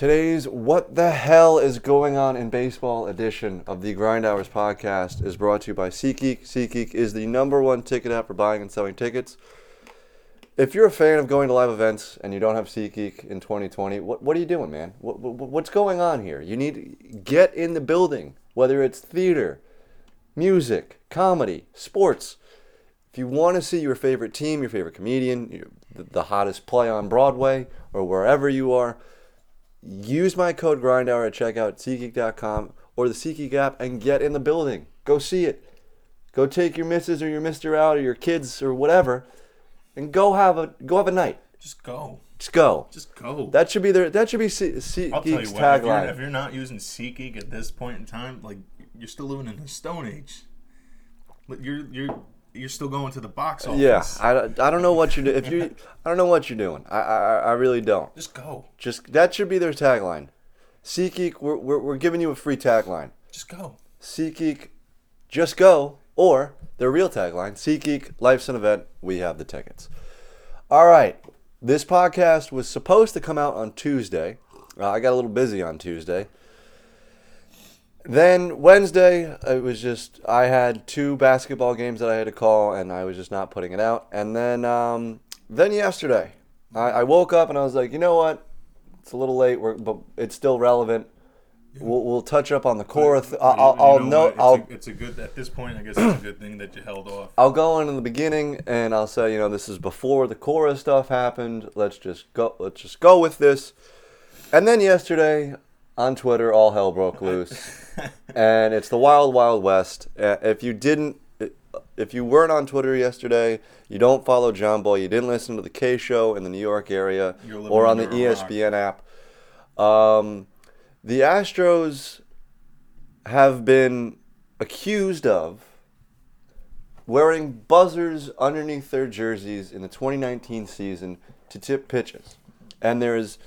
Today's What the Hell is Going On in Baseball edition of the Grind Hours podcast is brought to you by SeatGeek. SeatGeek is the number one ticket app for buying and selling tickets. If you're a fan of going to live events and you don't have SeatGeek in 2020, what, what are you doing, man? What, what, what's going on here? You need to get in the building, whether it's theater, music, comedy, sports. If you want to see your favorite team, your favorite comedian, the hottest play on Broadway, or wherever you are, use my code GRINDHOUR at checkout, SeatGeek.com or the SeatGeek app, and get in the building. Go see it. Go take your missus or your mister out or your kids or whatever, and go have a go have a night. Just go. Just go. Just go. That should be their. That should be Se- I'll tell you SeatGeek's what. If you're, tagline. if you're not using SeatGeek at this point in time, like you're still living in the Stone Age. Like, You're you're you're still going to the box office. Yeah, I, don't- I don't know what you're doing. If you, I don't know what you're doing. I, I, I really don't. Just go. Just that should be their tagline. SeatGeek, we're, we're, we're giving you a free tagline. Just go. SeatGeek, just go, or their real tagline, SeatGeek, life's an event, we have the tickets. All right, this podcast was supposed to come out on Tuesday. Uh, I got a little busy on Tuesday. Then Wednesday, it was just I had two basketball games that I had to call, and I was just not putting it out. And then, um, then yesterday, I, I woke up and I was like, you know what? It's a little late, we're, but it's still relevant. We'll, we'll touch up on the core. Th- I'll, I'll, You I'll know note. It's, I'll a, it's a good at this point. I guess it's a good thing that you held off. I'll go on in the beginning and I'll say, you know, this is before the Cora stuff happened. Let's just go. Let's just go with this. And then yesterday on Twitter, all hell broke loose, and it's the wild, wild west. Uh, If you didn't, if you weren't on Twitter yesterday, you don't follow Jomboy, you didn't listen to the Kay Show in the New York area, or on the E a rock. ESPN app. Um, the Astros have been accused of wearing buzzers underneath their jerseys in the 2019 season to tip pitches. And there is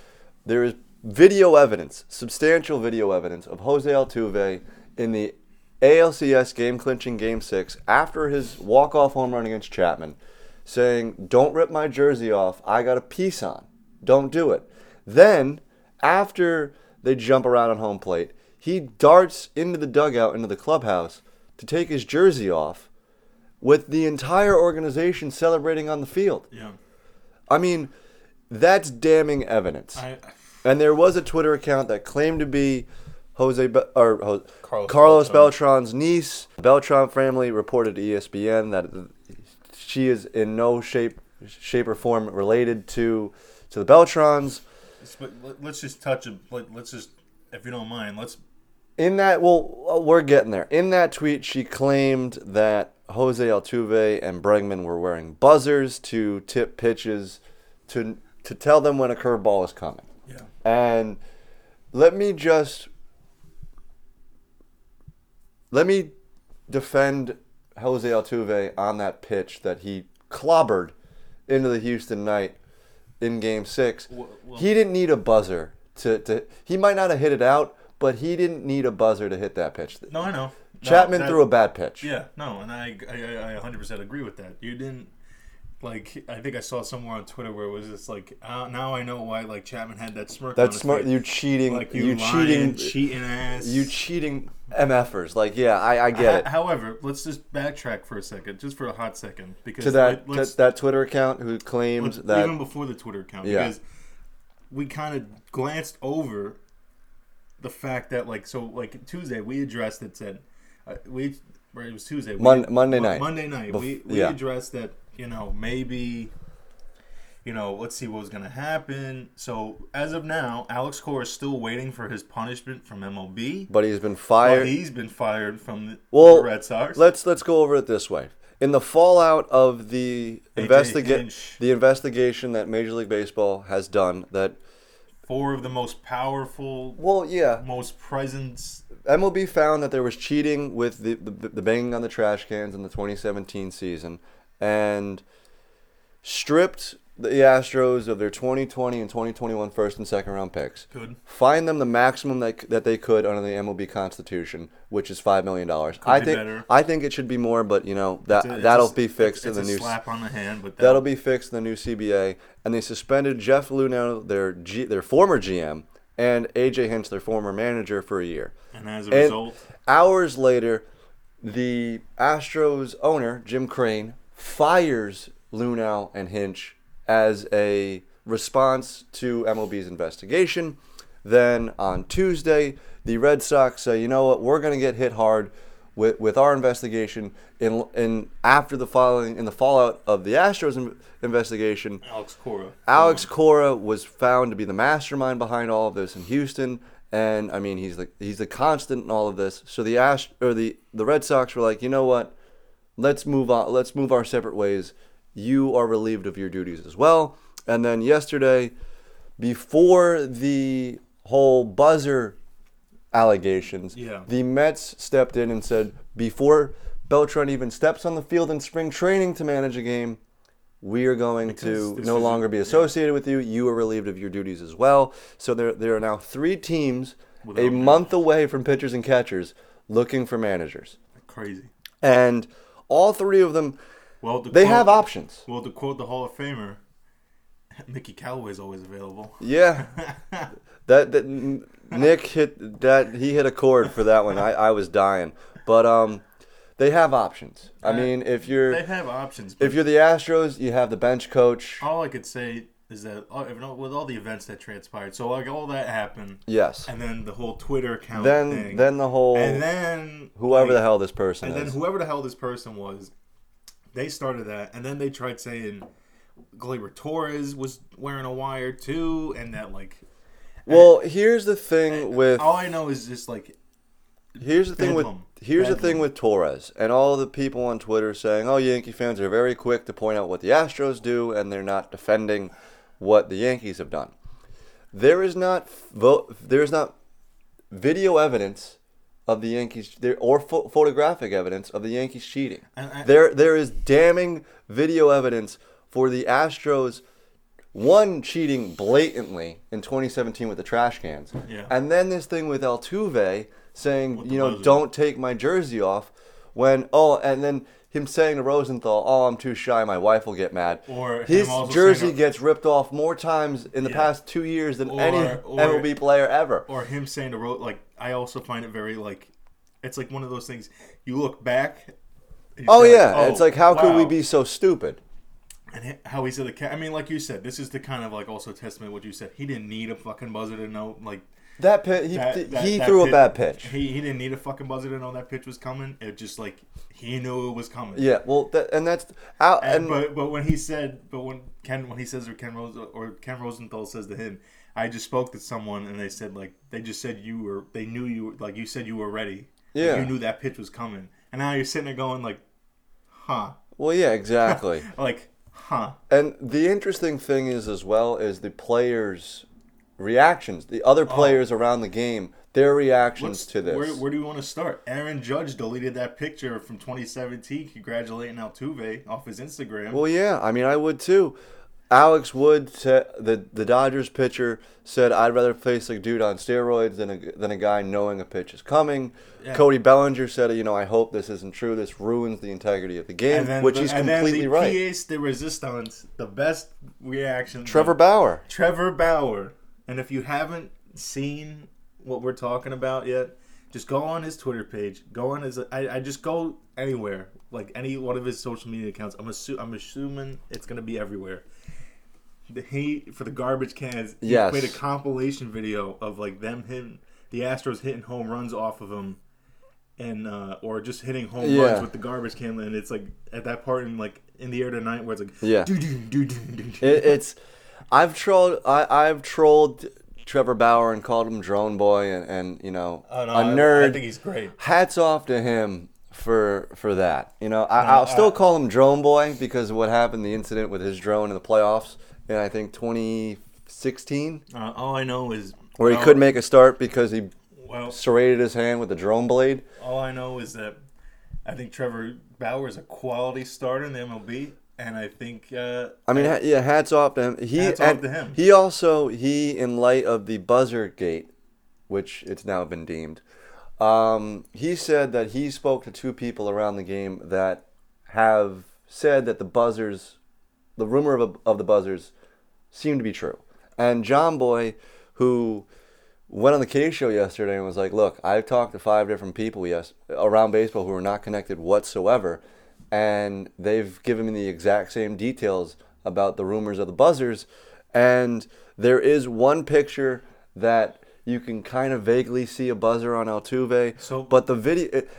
there is video evidence, substantial video evidence of Jose Altuve in the ALCS game clinching game 6 after his walk-off home run against Chapman saying, "Don't rip my jersey off. I got a piece on. Don't do it." Then, after they jump around on home plate, he darts into the dugout into the clubhouse to take his jersey off with the entire organization celebrating on the field. Yeah. I mean, that's damning evidence. I, and there was a Twitter account that claimed to be Jose Be- or Ho- Carlos Carlos, Beltran. Beltran's niece. Beltran family reported to ESPN that she is in no shape, shape or form related to to the Beltrans. let- let's just touch let's just, if you don't mind, let's. In that, well, uh, we're getting there. In that tweet, she claimed that Jose Altuve and Bregman were wearing buzzers to tip pitches to to tell them when a curveball is coming. And let me just let me defend Jose Altuve on that pitch that he clobbered into the Houston Knight in Game Six. Well- well- he didn't need a buzzer to, to. He might not have hit it out, but he didn't need a buzzer to hit that pitch. No, I know. No, Chapman that- threw a bad pitch. Yeah, no, and I, I, I 100% agree with that. You didn't, like, I think I saw somewhere on Twitter where it was just like, uh, now I know why, like, Chapman had that smirk. That smirk. You cheating. like you you, cheating. lying, cheating ass. You cheating MFers. Like, yeah, I, I get it. However, let's just backtrack for a second, just for a hot second, because to that let, to that Twitter account who claimed that even before the Twitter account, Yeah. because we kind of glanced over the fact that, like, so like Tuesday we addressed it said uh, we right, it was Tuesday we- Mon- Monday Mon- night. Monday night Bef- we we yeah. addressed that you know maybe. You know, let's see what was going to happen. So, as of now, Alex Cora is still waiting for his punishment from MLB. but he's been fired. he's been fired from the, well, the Red Sox. let's let's go over it this way. In the fallout of the AJ investiga- the investigation that Major League Baseball has done, that Four of the most powerful, well, yeah, most presence MLB found that there was cheating with the, the the banging on the trash cans in the 2017 season, and stripped the Astros of their 2020 and 2021 first and second round picks. Good. Fine them the maximum that, that they could under the MLB Constitution, which is five million dollars. I be think better. I think it should be more, but you know that a- that'll a- be fixed in the a new slap on the hand, but that'll be fixed in the new CBA. And they suspended Jeff Luhnow, their G, their former GM, and AJ Hinch, their former manager, for a year. And as a And result, hours later, the Astros owner, Jim Crane, fires Luhnow and Hinch as a response to MLB's investigation. Then on Tuesday, the Red Sox say, you know what, we're going to get hit hard with, with our investigation. In, in after the following in the fallout of the Astros in- investigation, Alex Cora. Alex Cora was found to be the mastermind behind all of this in Houston, and I mean he's the he's the constant in all of this. So the Ash or the the Red Sox were like, you know what, let's move on. Let's move our separate ways. You are relieved of your duties as well. And then yesterday, before the whole buzzer allegations, Yeah. the Mets stepped in and said before Beltran even steps on the field in spring training to manage a game, we are going Because to no is longer be associated with you. You are relieved of your duties as well. So there, there are now three teams Without a month away from pitchers and catchers looking for managers. Crazy. And all three of them, Well, they quote- have options. Well, to quote the Hall of Famer, Mickey Callaway's always available. Yeah. that that Nick hit that he hit a chord for that one. I, I was dying. But um they have options. I Uh, mean, if you're They have options. If you're the Astros, you have the bench coach. all I could say is that uh, with all the events that transpired, so like all that happened, Yes. and then the whole Twitter account Then thing, then the whole and then whoever like, the hell this person and then whoever the hell this person was, they started that, and then they tried saying Gleyber Torres was wearing a wire too, and that like well, here's the thing with all I know is just like Here's the thing with here's the thing with Torres and all the people on Twitter saying, "Oh, Yankee fans are very quick to point out what the Astros do, and they're not defending what the Yankees have done." There is not vo- there is not video evidence of the Yankees there or pho- photographic evidence of the Yankees cheating. I- there there is damning video evidence for the Astros one cheating blatantly in 2017 with the trash cans. Yeah. And then this thing with Altuve saying, you know, buzzer. don't take my jersey off when oh and then him saying to Rosenthal, "Oh, I'm too shy. My wife will get mad." Or his jersey saying- gets ripped off more times in the Yeah. past 2 years than Or- any or- MLB player ever. or him saying to Ro like I also find it very like it's like one of those things you look back. Oh yeah, "Oh, it's like how could we be so stupid? And how he said the cat. I mean, like you said, this is the kind of like also testament to what you said. He didn't need a fucking buzzer to know like That pit, he that, that- he that threw a bad pitch. He he didn't need a fucking buzzer to know that pitch was coming. It just like he knew it was coming. yeah, well, that, and that's out And, and but but when he said but when Ken when he says or Ken Rose or Ken Rosenthal says to him, I just spoke to someone and they said like they just said you were they knew you were like you said you were ready. Like, Yeah. you knew that pitch was coming. And now you're sitting there going like, huh. well, yeah, exactly. Like, huh. And the interesting thing is, as well, is the players' reactions. The other oh. players around the game, their reactions Oh. Let's- to this. Where, where do you want to start? Aaron Judge deleted that picture from 2017 congratulating Altuve off his Instagram. well, yeah, I mean, I would too. Alex Wood, the the Dodgers pitcher, said, "I'd rather face a dude on steroids than a than a guy knowing a pitch is coming." Yeah. Cody Bellinger said, "You know, I hope this isn't true. This ruins the integrity of the game," which the, he's and completely then the right. de resistance, the best reaction. Trevor Bauer. Trevor Bauer. And if you haven't seen what we're talking about yet, just go on his Twitter page. Go on his. I, I just go anywhere, like any one of his social media accounts. I'm assu- I'm assuming it's gonna be everywhere. The, he for the garbage cans. He Yes. played a compilation video of like them hitting the Astros hitting home runs off of him. And uh, or just hitting home Yeah. runs with the garbage can, and it's like at that part in like in the air tonight where it's like Yeah. doo-doo, doo-doo, doo-doo. It, it's I've trolled I, I've trolled Trevor Bauer and called him Drone Boy and, and you know Oh, no, a I- nerd. I think he's great. Hats off to him for for that. You know, I, I'll still I- call him Drone Boy because of what happened, the incident with his drone in the playoffs in I think 2016, Uh, all I know is where he well, couldn't make a start because he Well, serrated his hand with the drone blade. all I know is that I think Trevor Bauer is a quality starter in the MLB, and I think uh, I mean, yeah, hats off to him. He Hats off to him. He also he in light of the buzzer gate, which it's now been deemed. Um, he said that he spoke to two people around the game that have said that the buzzers, the rumor of, of the buzzers, seem to be true. And Jomboy, who went on the Kay show yesterday and was like, "Look, I've talked to five different people yes around baseball who are not connected whatsoever, and they've given me the exact same details about the rumors of the buzzers, and there is one picture that." You can kind of vaguely see a buzzer on Altuve, So- but the video, it,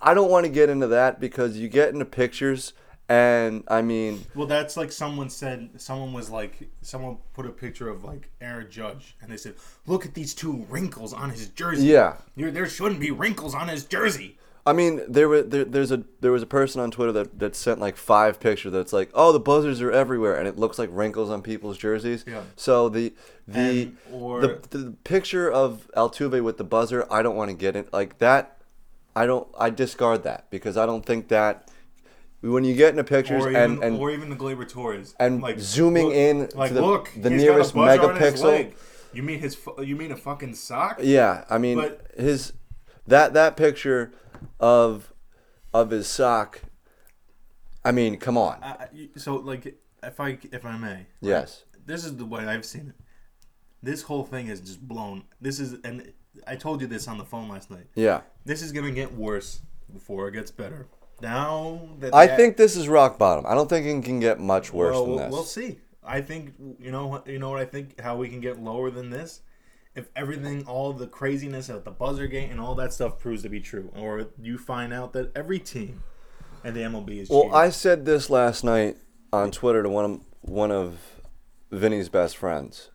I- don't want to get into that because you get into pictures, and I mean, Well, that's like someone said. Someone was like, someone put a picture of like Aaron Judge, and they said, "Look at these two wrinkles on his jersey." yeah, there shouldn't be wrinkles on his jersey. I mean, there were there, there's a there was a person on Twitter that, that sent like five pictures that's like, oh, the buzzers are everywhere, and it looks like wrinkles on people's jerseys. Yeah. So the the or- the, the picture of Altuve with the buzzer, I don't want to get it like that. I don't. I discard that because I don't think that when you get into pictures Or even, and and or even the Gleyber Torres. and zooming in to like the- look, the nearest got a buzzer on his megapixel. You mean his? You mean a fucking sock? Yeah, I mean But- his that that picture of of his sock. I mean, come on. I, so like, if I if I may, Yes. this is the way I've seen it. This whole thing is just blown. This is, and I told you this on the phone last night. Yeah. This is gonna get worse before it gets better. Now that I think this is rock bottom. I don't think it can get much worse well, than we'll, this. we'll see. I think you know what you know what I think how we can get lower than this. If everything, all the craziness at the buzzer game and all that stuff proves to be true, or you find out that every team and the MLB is Well, cheating. I said this last night on Twitter to one of one of Vinny's best friends.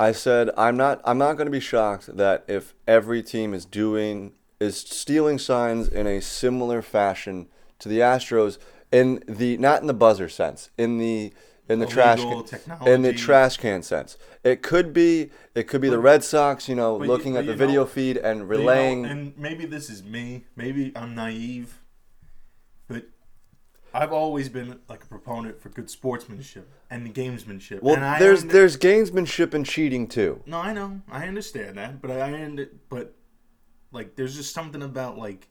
I said I'm not I'm not going to be shocked that if every team is doing is stealing signs in a similar fashion to the Astros in the not in the buzzer sense in the in the trash Illegal in the trash can sense. It could be it could be the Red Sox, you know, but you- looking at the video know- feed and But, you know, relaying. and maybe this is me. Maybe I'm naive, but I've always been like a proponent for good sportsmanship and gamesmanship. well, and I there's under- there's gamesmanship and cheating too. No, I know, I understand that, but I under, but like, there's just something about like,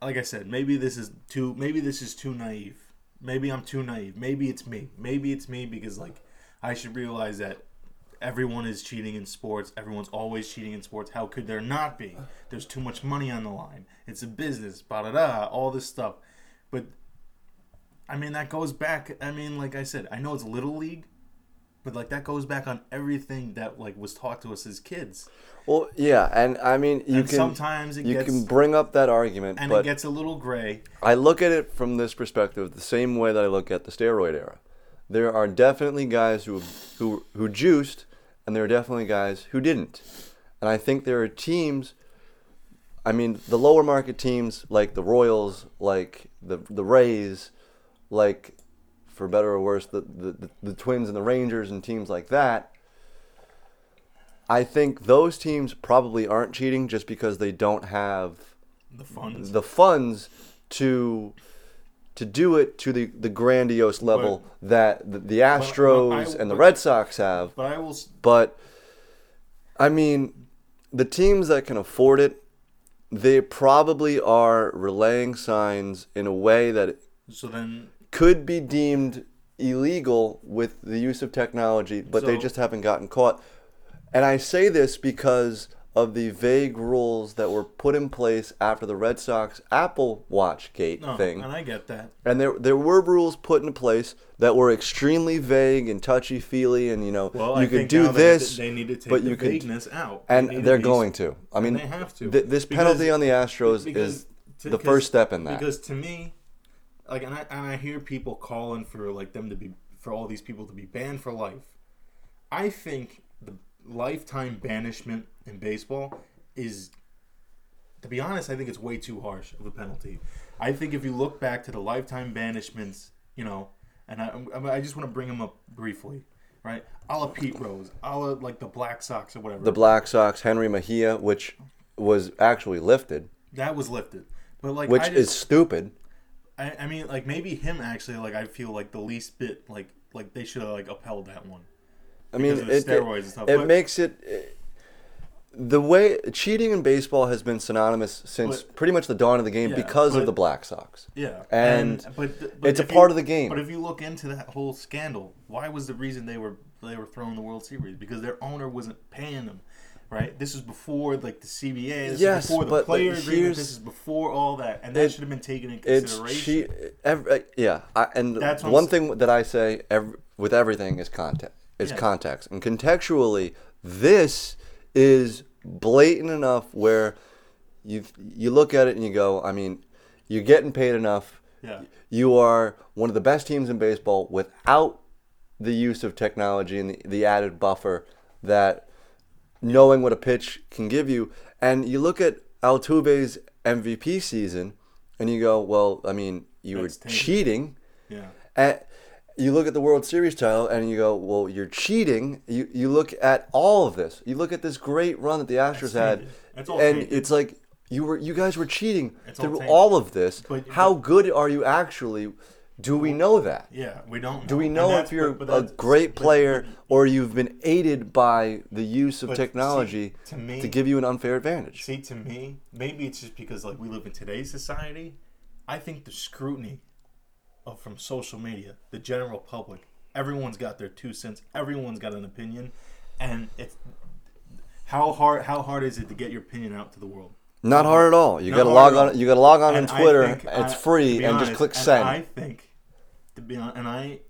like I said, maybe this is too, maybe this is too naive. Maybe I'm too naive. Maybe it's me. Maybe it's me because like, I should realize that everyone is cheating in sports. Everyone's always cheating in sports. How could there not be? There's too much money on the line. It's a business. Ba da da. All this stuff, but. I mean that goes back. I mean, like I said, I know it's little league, but like that goes back on everything that like was taught to us as kids. Well, yeah, and I mean you and can sometimes it you gets can bring up that argument, and but it gets a little gray. I look at it from this perspective the same way that I look at the steroid era. There are definitely guys who who who juiced, and there are definitely guys who didn't. And I think there are teams. I mean, the lower market teams like the Royals, like the the Rays, like for better or worse, the the, the, Twins and the Rangers and teams like that. I think those teams probably aren't cheating just because they don't have The funds. the funds to to do it to the, the grandiose level that the, the Astros I- and the but- Red Sox have. but I will. But I mean, the teams that can afford it, they probably are relaying signs in a way that So then, could be deemed illegal with the use of technology, but they just haven't gotten caught. And I say this because of the vague rules that were put in place after the Red Sox Apple Watch Gate no, thing. and I get that. And there there were rules put in place that were extremely vague and touchy feely and you know Well, you I could do this They need to take but the you could vagueness out, and need they're going to. I mean they have to. th- this Because- penalty on the Astros is the first step in that. Because to me, like, and I and I hear people calling for like them to be for all these people to be banned for life. I think the lifetime banishment in baseball is, to be honest, I think it's way too harsh of a penalty. I think if you look back to the lifetime banishments, you know, and I I- just want to bring them up briefly, right? A la Pete Rose, a la like the Black Sox or whatever. the Black Sox Jenrry Mejia which was actually lifted, that was lifted, but like which I is stupid. I, I mean, like maybe him actually. Like I feel like the least bit like like they should have like upheld that one. I mean, it, steroids it, and stuff, it but- makes it, it- the way cheating in baseball has been synonymous since But- pretty much the dawn of the game Yeah, because but- of the Black Sox. Yeah, And but, but it's a part you- of the game. But if you look into that whole scandal, why was the reason they were they were throwing the World Series? Because their owner wasn't paying them. Right? This is before like the CBA. This Yes, is before the but- but agreement. This is before all that, and that It- should have been taken in It's consideration. she. Every, uh, yeah, I, and That's one thing that I say every, with everything is context. Is Yeah. context, and contextually, this is blatant enough where you you look at it and you go, I mean, you're getting paid enough. Yeah. You are one of the best teams in baseball without the use of technology and the, the added buffer that knowing what a pitch can give you. And you look at Altuve's MVP season, and you go, well, I mean, you That's were cheating. yeah. And you look at the World Series title, and you go, well, you're cheating. You you look at all of this. You look at this great run that the Astros had. All and tainted. it's like you were you guys were cheating It's all through tainted. all of this. But- How good are you actually? Do we know that? Yeah, we don't. Know. Do we know if you're but- but a great player but- or you've been aided by the use of But see, technology to me- to give you an unfair advantage? See, to me, maybe it's just because like we live in today's society. I think the scrutiny of from social media, the general public, everyone's got their two cents. Everyone's got an opinion, and it's how hard how hard is it to get your opinion out to the world? Not hard at all. You got to log on. You got to log on on And Twitter. think It's I- free, and honest, just click send. I think to be honest, and I,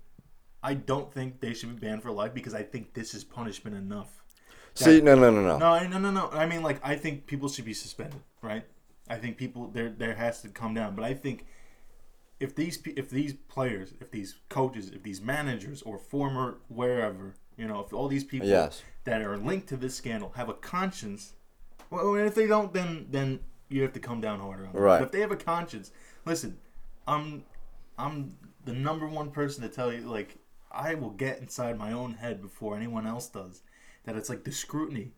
I don't think they should be banned for life because I think this is punishment enough. See, no, no, no, no. No, no, no, no. I mean, like, I think people should be suspended, right? I think people there there has to come down. But I think if these if these players, if these coaches, if these managers or former wherever, you know, if all these people Yes. that are linked to this scandal have a conscience, well, if they don't, then then you have to come down harder on them. Right. But if they have a conscience, listen, I'm I'm the number one person to tell you like I will get inside my own head before anyone else does. That it's like the scrutiny,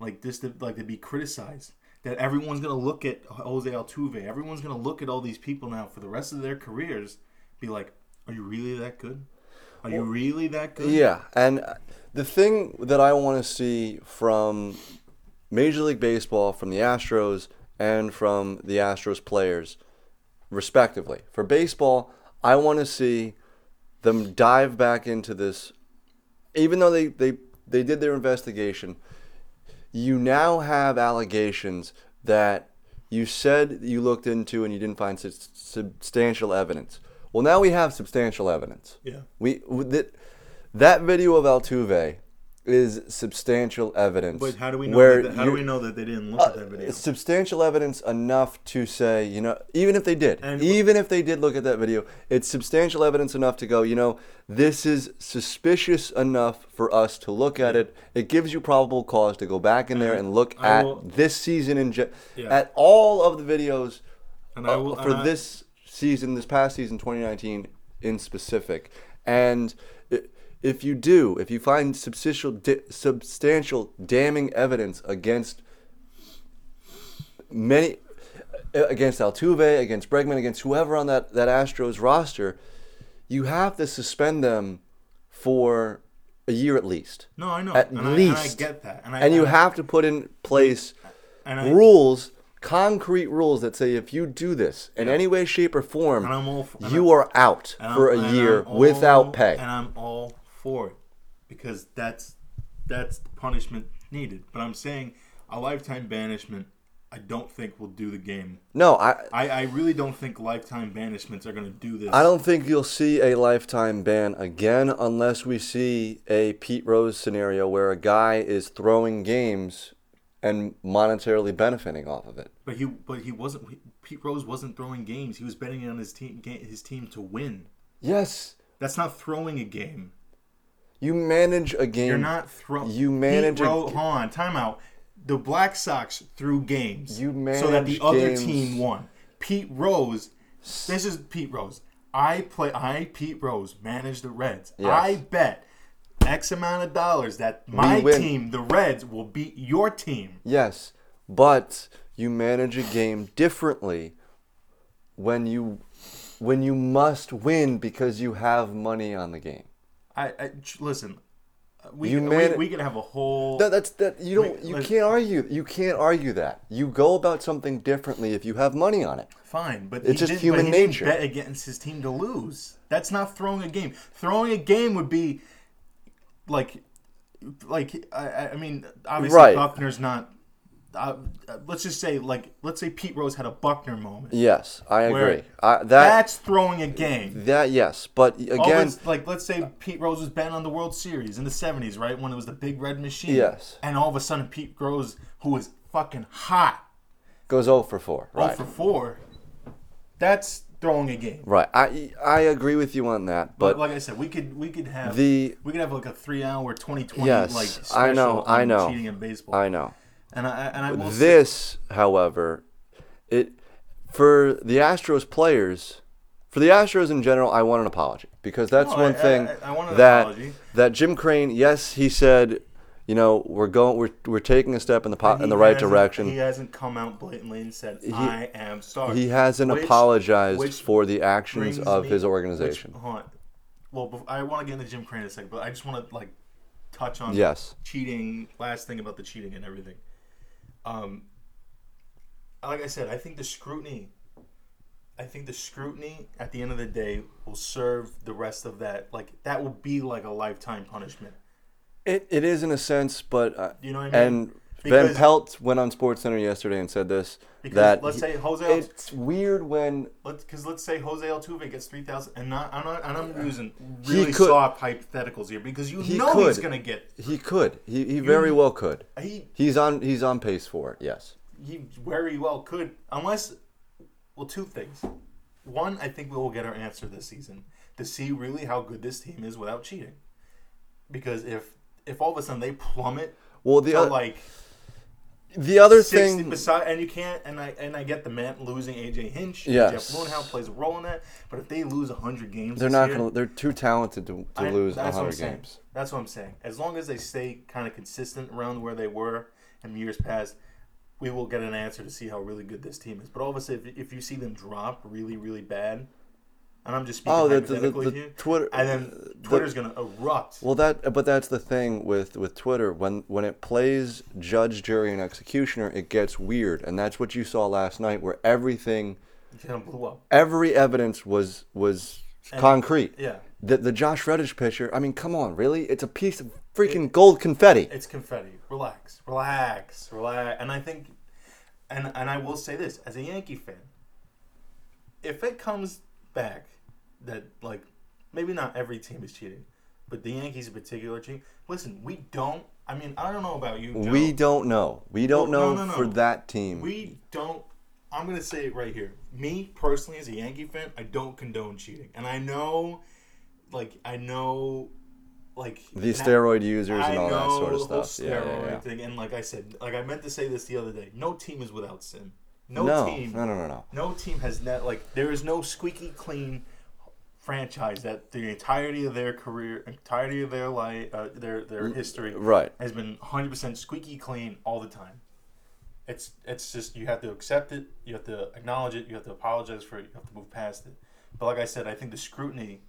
like this, to, like to be criticized. That everyone's gonna look at Jose Altuve. Everyone's gonna look at all these people now for the rest of their careers. Be like, are you really that good? Are you really that good? Yeah, and uh, the thing that I want to see from Major League Baseball, from the Astros, and from the Astros players, respectively. For baseball, I want to see them dive back into this. Even though they, they, they did their investigation, you now have allegations that you said you looked into and you didn't find substantial evidence. Well, now we have substantial evidence. Yeah. We that that video of Altuve is substantial evidence. But how do we know? where That, how do we know that they didn't look at that video? it's substantial evidence enough to say, you know, even if they did, And- even if they did look at that video, it's substantial evidence enough to go, you know, this is suspicious enough for us to look at it. It gives you probable cause to go back in there And look I at will- this season in ge- Yeah. at all of the videos And I uh, will- for I- this season, this past season, 2019 in specific. And if you do, if you find substantial, di- substantial damning evidence against many, uh, against Altuve, against Bregman, against whoever on that, that Astros roster, you have to suspend them for a year at least. no, I know. At and I, and I least. get that. And, I, And you I- have to put in place rules, concrete rules that say if you do this in any way, shape, or form, And I'm all and you I'm- are out for a year all- without pay. And I'm all for it because that's that's the punishment needed. But I'm saying a lifetime banishment. I don't think will do the game. No, I. I, I really don't think lifetime banishments are going to do this. I don't think you'll see a lifetime ban again unless we see a Pete Rose scenario where a guy is throwing games and monetarily benefiting off of it. But he but he wasn't. Pete Rose wasn't throwing games. He was betting on his team his team to win. Yes, That's not throwing a game. You manage a game. You're not throwing. You manage Pete a hold on, timeout. The Black Sox threw games. You manage so that the other games. team won. Pete Rose. This is Pete Rose. I play. I Pete Rose manage the Reds. Yes. I bet X amount of dollars that my team, the Reds, will beat your team. Yes, but you manage a game differently when you when you must win because you have money on the game. I, I listen. uh, We, You we, man- we could have a whole. That, that's that you don't Wait, you can't argue you can't argue that. You go about something differently if you have money on it. Fine, but It's just human but he didn't nature. Bet against his team to lose. That's not throwing a game. Throwing a game would be like like I, I- I mean, obviously Right. Buckner's not. Uh, let's just say, like, let's say Pete Rose had a Buckner moment. Yes, I agree. I, that That's throwing a game. that yes, but again, like, let's say Pete Rose was banned on the World Series in the '70s, right when it was the Big Red Machine. Yes. And all of a sudden, Pete Rose, who was fucking hot, goes 0 for 4. right. Right. for four. That's throwing a game. Right. I I agree with you on that, But but like I said, we could we could have the we could have like a three-hour 2020 Yes, like special I know, I know. cheating in baseball. I know. And I and I will say, This, however, it for the Astros players, for the Astros in general, I want an apology because that's No, one I- thing I- I that apology. that Jim Crane. Yes, he said, you know, we're going, we're we're taking a step in the po- in the right direction. He hasn't come out blatantly and said, "I am sorry." He hasn't Which- apologized which for the actions of me- his which- organization. hold on. Well, I want to get into Jim Crane in a second, but I just want to like touch on Yes. cheating. Last thing about the cheating and everything. Um, like I said, I think the scrutiny. I think the scrutiny at the end of the day will serve the rest of that. Like that will be like a lifetime punishment. It it is in a sense, but uh, You know what I mean? and Van Pelt went on Sports Center yesterday and said this Because that let's say Jose Alt- it's weird when because let's say Jose Altuve gets three thousand, and not I'm not and I'm using He really could- soft hypotheticals here because you He know he's gonna get he could. He, he very well could. he he's on he's on pace for it yes. He very well could unless well two things. One, I think we will get our answer this season to see really how good this team is without cheating, because if if all of a sudden they plummet well the other like the other 60 thing beside and you can't and I and I get the man losing AJ Hinch Yes. Jeff Luhnow plays a role in that but if they lose 100 games they're not year, gonna they're too talented to, to I- lose I'm 100 saying. games That's what I'm saying. As long as they stay kind of consistent around where they were in years past, we will get an answer to see how really good this team is. But all of a sudden, if, if you see them drop really, really bad, and I'm just speaking oh the, the, the, the Twitter and then the- Twitter's gonna erupt. well that but that's the thing with with Twitter when when it plays judge jury and executioner it gets weird and that's what you saw last night where everything It kind of blew up. every evidence was was concrete Yeah, the the Josh Reddick picture I mean come on really it's a piece of freaking gold confetti it's confetti. Relax, relax, relax. And I think, and and I will say this as a Yankee fan, if it comes back that like maybe not every team is cheating, but the Yankees in particular cheat. Listen, we don't. I mean, I don't know about you. Joe. We don't know. We don't No, know no, no, for that team. We don't. I'm gonna say it right here. Me personally, as a Yankee fan, I don't condone cheating, and I know, like, I know, like the steroid users I and all that sort of stuff. Yeah, yeah, steroid yeah. thing, and like I said, like I meant to say this the other day. No team is without sin. No, No, team. no, no, no, no. No team has net like there is no squeaky clean franchise that the entirety of their career, entirety of their life, uh, their their history, Right. has been 100% squeaky clean all the time. It's it's just you have to accept it, you have to acknowledge it, you have to apologize for it, you have to move past it. But like I said, I think the scrutiny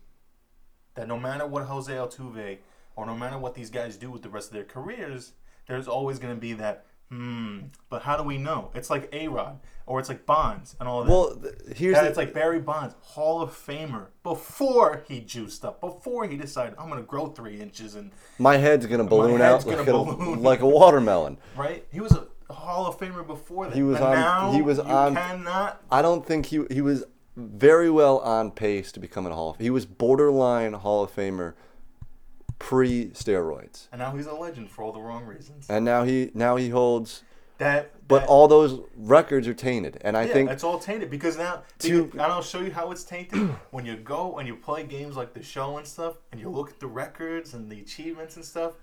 that no matter what Jose Altuve or no matter what these guys do with the rest of their careers, there's always going to be that hmm. But how do we know? It's like A Rod or it's like Bonds and all that. Well, th- here's That the, it's like Barry Bonds, Hall of Famer, before he juiced up, before he decided I'm gonna grow three inches and my head's gonna balloon head's out like, gonna a, balloon. like a watermelon. right. He was a Hall of Famer before that. He was but on- Now he was on- Cannot. I don't think he he was very well on pace to become a Hall of He was borderline Hall of Famer pre steroids. And now he's a legend for all the wrong reasons. And now he now he holds That. but all those records are tainted. And I yeah, think it's all tainted because now, To- and I'll show you how it's tainted. when you go and you play games like the show and stuff, and you look at the records and the achievements and stuff,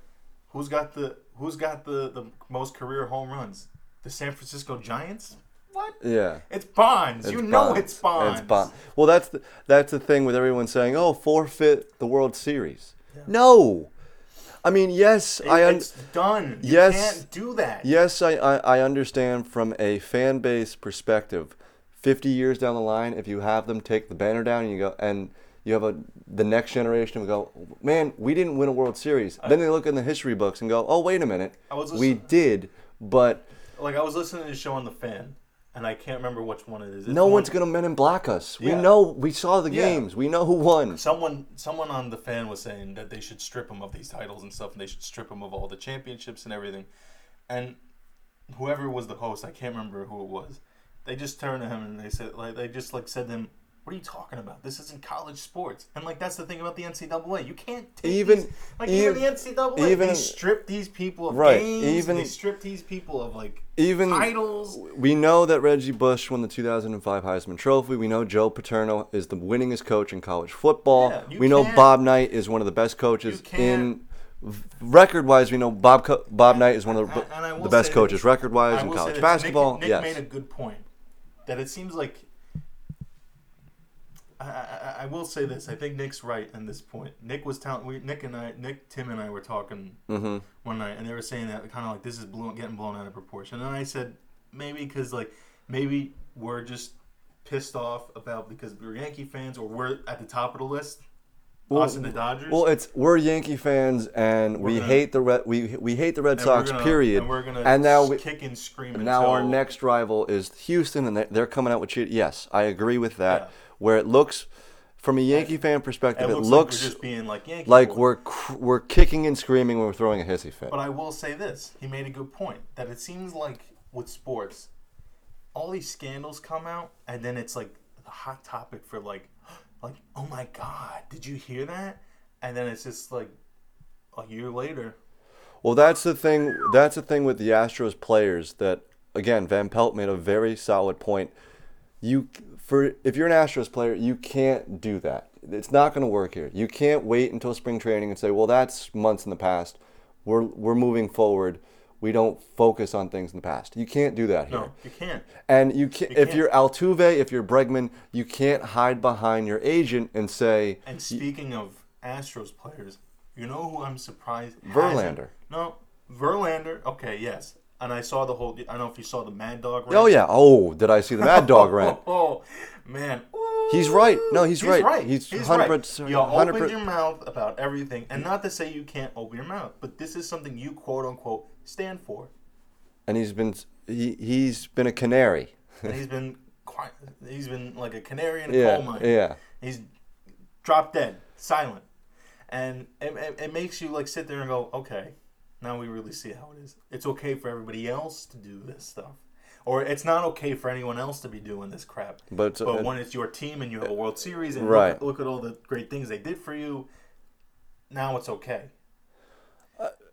who's got the who's got the the most career home runs? The San Francisco Giants. What? yeah. It's Bonds. you know Bonds. it's Bonds. It's Bonds. Well, that's the that's the thing with everyone saying, "Oh, forfeit the World Series." No, I mean, yes, It- I un- it's done. You Yes. can't do that. yes, I, I I understand from a fan base perspective. Fifty years down the line, if you have them take the banner down and you go and you have a the next generation will go, man, we didn't win a World Series. then they look in the history books and go, oh, wait a minute, I was we did, but Like I was listening to the show on the fan, and I can't remember which one it is. It's No one- one's gonna men in black us. We Yeah. know. We saw the Yeah. games. We know who won. Someone, someone on the fan was saying that they should strip him of these titles and stuff, and they should strip him of all the championships and everything. And whoever was the host, I can't remember who it was. They just turned to him and they said, like, they just like said to him, "What are you talking about? This isn't college sports." And like that's the thing about the NCAA. You can't take Even- these, like ev- even the NCAA. even- they strip these people of Right, games. even- they strip these people of like Even titles. we know that Reggie Bush won the 2005 Heisman Trophy. We know Joe Paterno is the winningest coach in college football. Yeah, we know Bob Knight is one of the best coaches in record-wise. We know Bob Co- Bob Knight is one of the, the best coaches record-wise in college basketball. Nick, Nick yes. made a good point that it seems like. I, I, I will say this. I think Nick's right in this point. Nick was telling we Nick and I, Nick, Tim and I were talking hmm one night, and they were saying that kind of like this is blown, getting blown out of proportion. And I said maybe because like maybe we're just pissed off about because we're Yankee fans or we're at the top of the list. Well- us and the Dodgers. Well, it's we're Yankee fans and we gonna- hate the Red we we hate the Red Sox. gonna- period. And we're gonna And now we, kick and scream. now until, our next rival is Houston, and they- they're coming out with cheat. Yes, I agree with that. Yeah. Where it looks, from a Yankee fan perspective, It it looks, looks, like we're just being like Yankee. like we're cr- we're kicking and screaming when we're throwing a hissy fit. But I will say this: he made a good point that it seems like with sports, all these scandals come out, and then it's like the hot topic for like, like, oh my god, did you hear that? And then it's just like a year later. Well, that's the thing. That's the thing with the Astros players. That again, Van Pelt made a very solid point. You for if you're an Astros player, you can't do that. It's not going to work here. You can't wait until spring training and say, "Well, that's months in the past. We're we're moving forward. We don't focus on things in the past." You can't do that here. No, you can't. And you can You if can't. you're Altuve, if you're Bregman, you can't hide behind your agent and say And speaking of Astros players, you know who I'm surprised? Verlander. No, Verlander. Okay, yes. And I saw the whole. I don't know if you saw the Mad Dog. Oh, rant. Oh yeah. Oh, did I see the Mad Dog rant? Oh, man. He's right. No, he's right. right. He's He's 100, right. You 100% open your mouth about everything, and not to say you can't open your mouth, but this is something you quote unquote stand for, and he's been he he's been a canary. and he's been quiet. He's been like a canary in a Yeah, coal mine. yeah. He's dropped dead, silent, and it, it, it makes you like sit there and go, okay, now we really see how it is. It's okay for everybody else to do this stuff. Or it's not okay for anyone else to be doing this crap. But, uh, when it's your team and you have a World Series and Right. look, look at all the great things they did for you, now it's okay.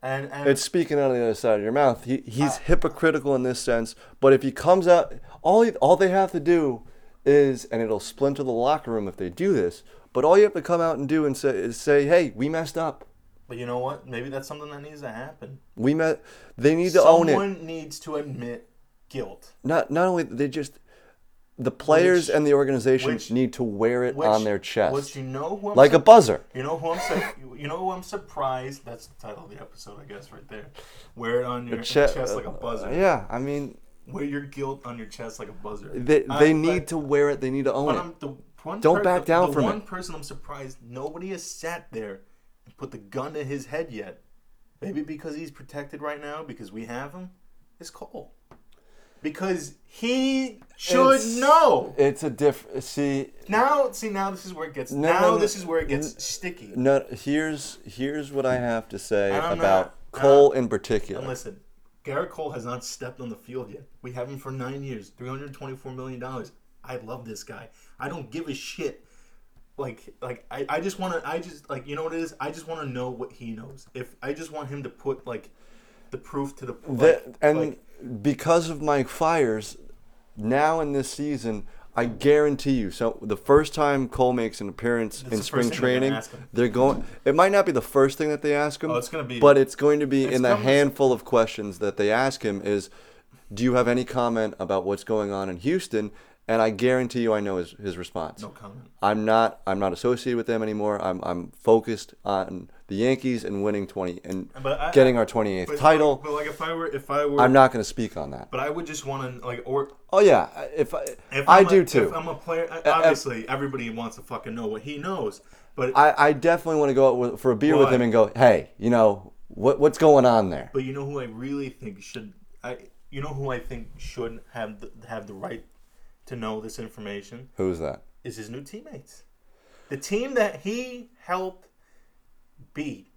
And, and It's speaking out of the other side of your mouth. He he's hypocritical in this sense. But if he comes out, all he, all they have to do is, and it'll splinter the locker room if they do this. But all you have to come out and do and say is say, hey, we messed up. But you know what? Maybe that's something that needs to happen. We met. They need to own it. Someone needs to admit guilt. Not not only they just the players Which- and the organization which- need to wear it Which, on their chest, Which you know who I'm like a buzzer. You know who I'm su- you know who I'm surprised. That's the title of the episode, I guess, right there. Wear it on your Che- chest like a buzzer. uh, yeah, I mean, Wear your guilt on your chest like a buzzer. they Uh, they but- need to wear it. They need to own But it. I'm, the one Don't per- back down the from one it. person I'm surprised nobody has sat there put the gun to his head yet. Maybe because he's protected right now because we have him. Is Cole. Because he should It's- know. It's a diff. See, Now, see, now this is where it gets. No, now no, no. this is where it gets sticky. no. Here's here's what I have to say about not- Cole uh, in particular. And listen, Gerrit Cole has not stepped on the field yet. We have him for nine years, three hundred twenty-four million dollars. I love this guy. I don't give a shit. Like, like I, I just want to. I just like you know what it is. I just want to know what he knows. If I just want him to put like the proof to the like, That- and like, because of Mike Fiers, now in this season, I guarantee you. So the first time Cole makes an appearance in spring thing they're training, they're going. It might not be the first thing that they ask him. Oh, it's gonna be- But it's going to be in the handful of questions that they ask him. Is, do you have any comment about what's going on in Houston? And I guarantee you, I know his, his response. no comment. I'm not. I'm not associated with them anymore. I'm. I'm focused on the Yankees and winning 20 and I- getting our 28th But, title. But like if I were, if I were, I'm not going to speak on that. But I would just want to like or Oh yeah, if I, If I I'm a- do too. If I'm a player, obviously everybody wants to fucking know what he knows. But I, I definitely want to go out with, for a beer with him and go, hey, you know what what's going on there? but you know who I really think should I you know who I think should have the, have the right to know this information Who's that? is his new teammates. The team that he helped beat,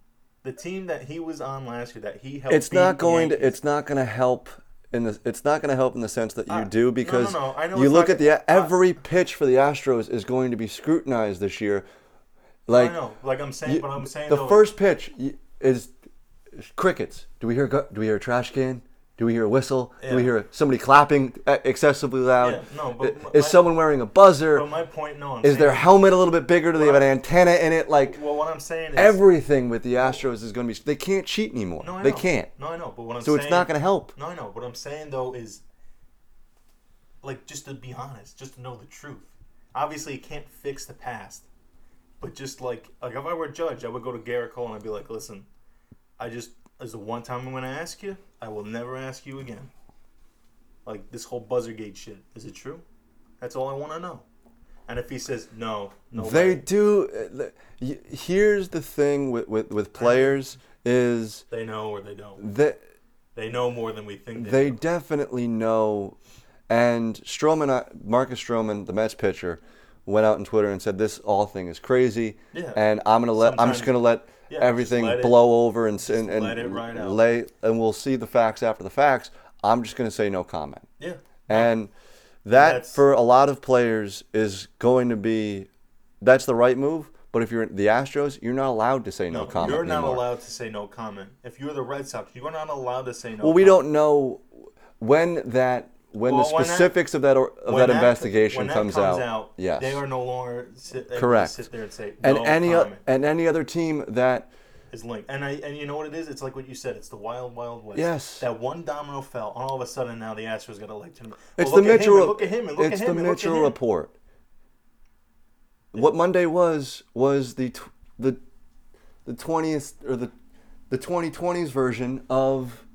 the team that he was on last year, that he helped. It's beat not going to. It's not going to help. In the, it's not going to help in the sense that you Uh, do no, because no, I know you look at the uh, every pitch for the Astros is going to be scrutinized this year. I Like know, like I'm saying, you- but I'm saying the though, first pitch is crickets. Do we hear? Do we hear a trash can? Do we hear a whistle? Do we hear somebody clapping excessively loud? Yeah, no, but I- my- is someone wearing a buzzer? But my point, no, I'm is their helmet a little bit bigger? Do they have an antenna in it? Like Well, what I'm saying is everything with the Astros is going to be. They can't cheat anymore. No, I they know. can't. No, I know, but what I'm So saying, it's not going to help. No, I know. What I'm saying though is, like, just to be honest, just to know the truth. Obviously, you can't fix the past, but just like, like if I were a judge, I would go to Gerrit Cole and I'd be like, "Listen, I just is the one time I'm going to ask you. I will never ask you again." Like this whole buzzergate shit, is it true? That's all I want to know. And if he says no, no, they way, do. uh, Here's the thing with with, with players is they know or they don't. that They know more than we think. They, they do. definitely know. And Stroman, Marcus Stroman, the Mets pitcher, went out on Twitter and said this all thing is crazy. Yeah. And I'm gonna let. I'm just gonna let yeah, everything let it- blow over and and, and let it ride out. lay. And we'll see the facts after the facts. I'm just gonna say no comment. yeah. And that That's- for a lot of players is going to be that's the right move. But if you're the Astros, you're not allowed to say no, No, comment. you're not anymore. allowed to say no comment. If you're the Red Sox, you are not allowed to say no. Well, we comment. don't know when that when Well, the when that- specifics of that or, of When that, investigation that comes, out. Yes. they are no longer sit, Correct. sit there and say and any o- and any other team that is linked. And I and you know what it is? It's like what you said. It's the wild, wild west. Yes. That one domino fell, and all of a sudden now the Astros got elected. Well, it's the him Mitchell look at him it's him the and look at Mitchell report. What Monday was was the the the twentieth or the the twenty twenties version of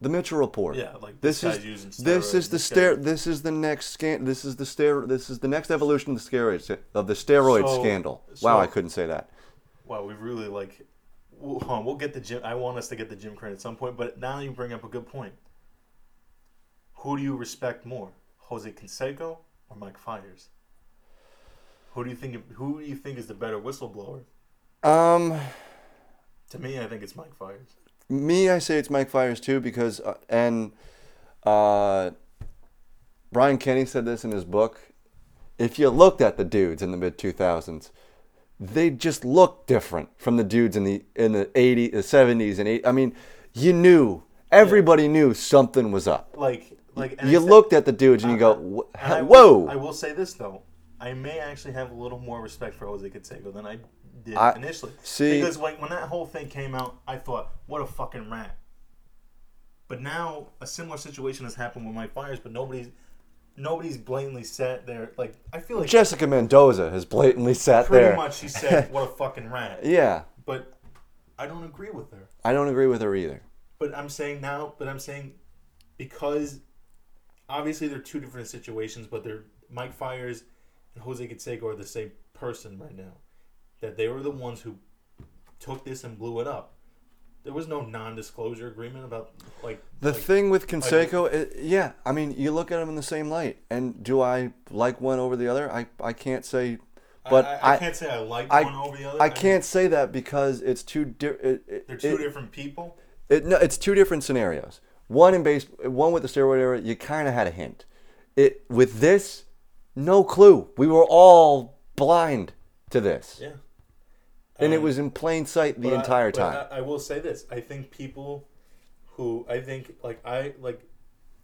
the Mitchell report. Yeah, like this this is this is the stair this is the next scan this is the stair this is the next evolution of the steroid of the steroid So- scandal. so- wow, I couldn't say that. Wow, we really like. We'll, we'll get the Jim. I want us to get the Jim credit at some point, but now you bring up a good point. Who do you respect more, Jose Canseco or Mike Fiers? Who do you think? Who do you think is the better whistleblower? Um To me, I think it's Mike Fiers. Me, I say it's Mike Fiers too because uh, and uh, Brian Kenny said this in his book. If you looked at the dudes in the mid two thousands, they just looked different from the dudes in the in the eighty, the seventies, and eight. I mean, you knew everybody knew something was up. Like, like and You that- looked at the dudes and you go, and "Wh- I will- "Whoa!" I will say this though, I may actually have a little more respect for Jose Canseco than I did I- initially. see- because like when that whole thing came out, I thought, what a fucking rat. But now a similar situation has happened with Mike Fiers, but nobody's nobody's blatantly sat there. Like I feel like Jessica Mendoza has blatantly sat pretty there. Pretty much she said, "What a fucking rat." Yeah, But I don't agree with her. I don't agree with her either. But I'm saying now, but I'm saying because obviously they're two different situations, but they're Mike Fiers and Jose Canseco are the same person right now. That they were the ones who took this and blew it up. There was no non-disclosure agreement about like The like, thing with Canseco, i yeah, I mean, you look at them in the same light. And do I like one over the other? I, I can't say, but I, I, I, can't say I like I, one over the other. I mean, can't say that because it's two. Di- it, it, they're two different people. It, no, it's two different scenarios. One in base, one with the steroid era, you kind of had a hint. It with this, no clue. We were all blind to this, Yeah. And it Um, was in plain sight the I- entire but time. I, I will say this: I think people who I think like I like,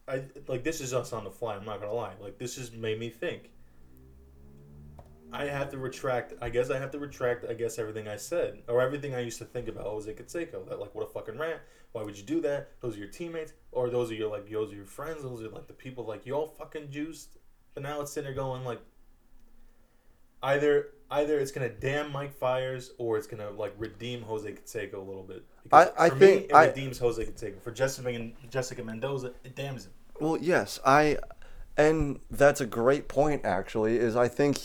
I like this is us on the fly. I'm not gonna lie. Like this has made me think. I have to retract. I guess I have to retract. I guess everything I said or everything I used to think about Jose Canseco. That like what a fucking rant. Why would you do that? Those are your teammates, or those are your like those are your friends. Those are like the people like you all fucking juiced. But now it's sitting there going like, either either it's gonna damn Mike Fiers or it's gonna like redeem Jose Canseco a little bit. Because I- I for think me, it I- redeems Jose Canseco. For Jessica Jessica Mendoza, it damns him. Well, yes, I, and that's a great point. Actually, is I think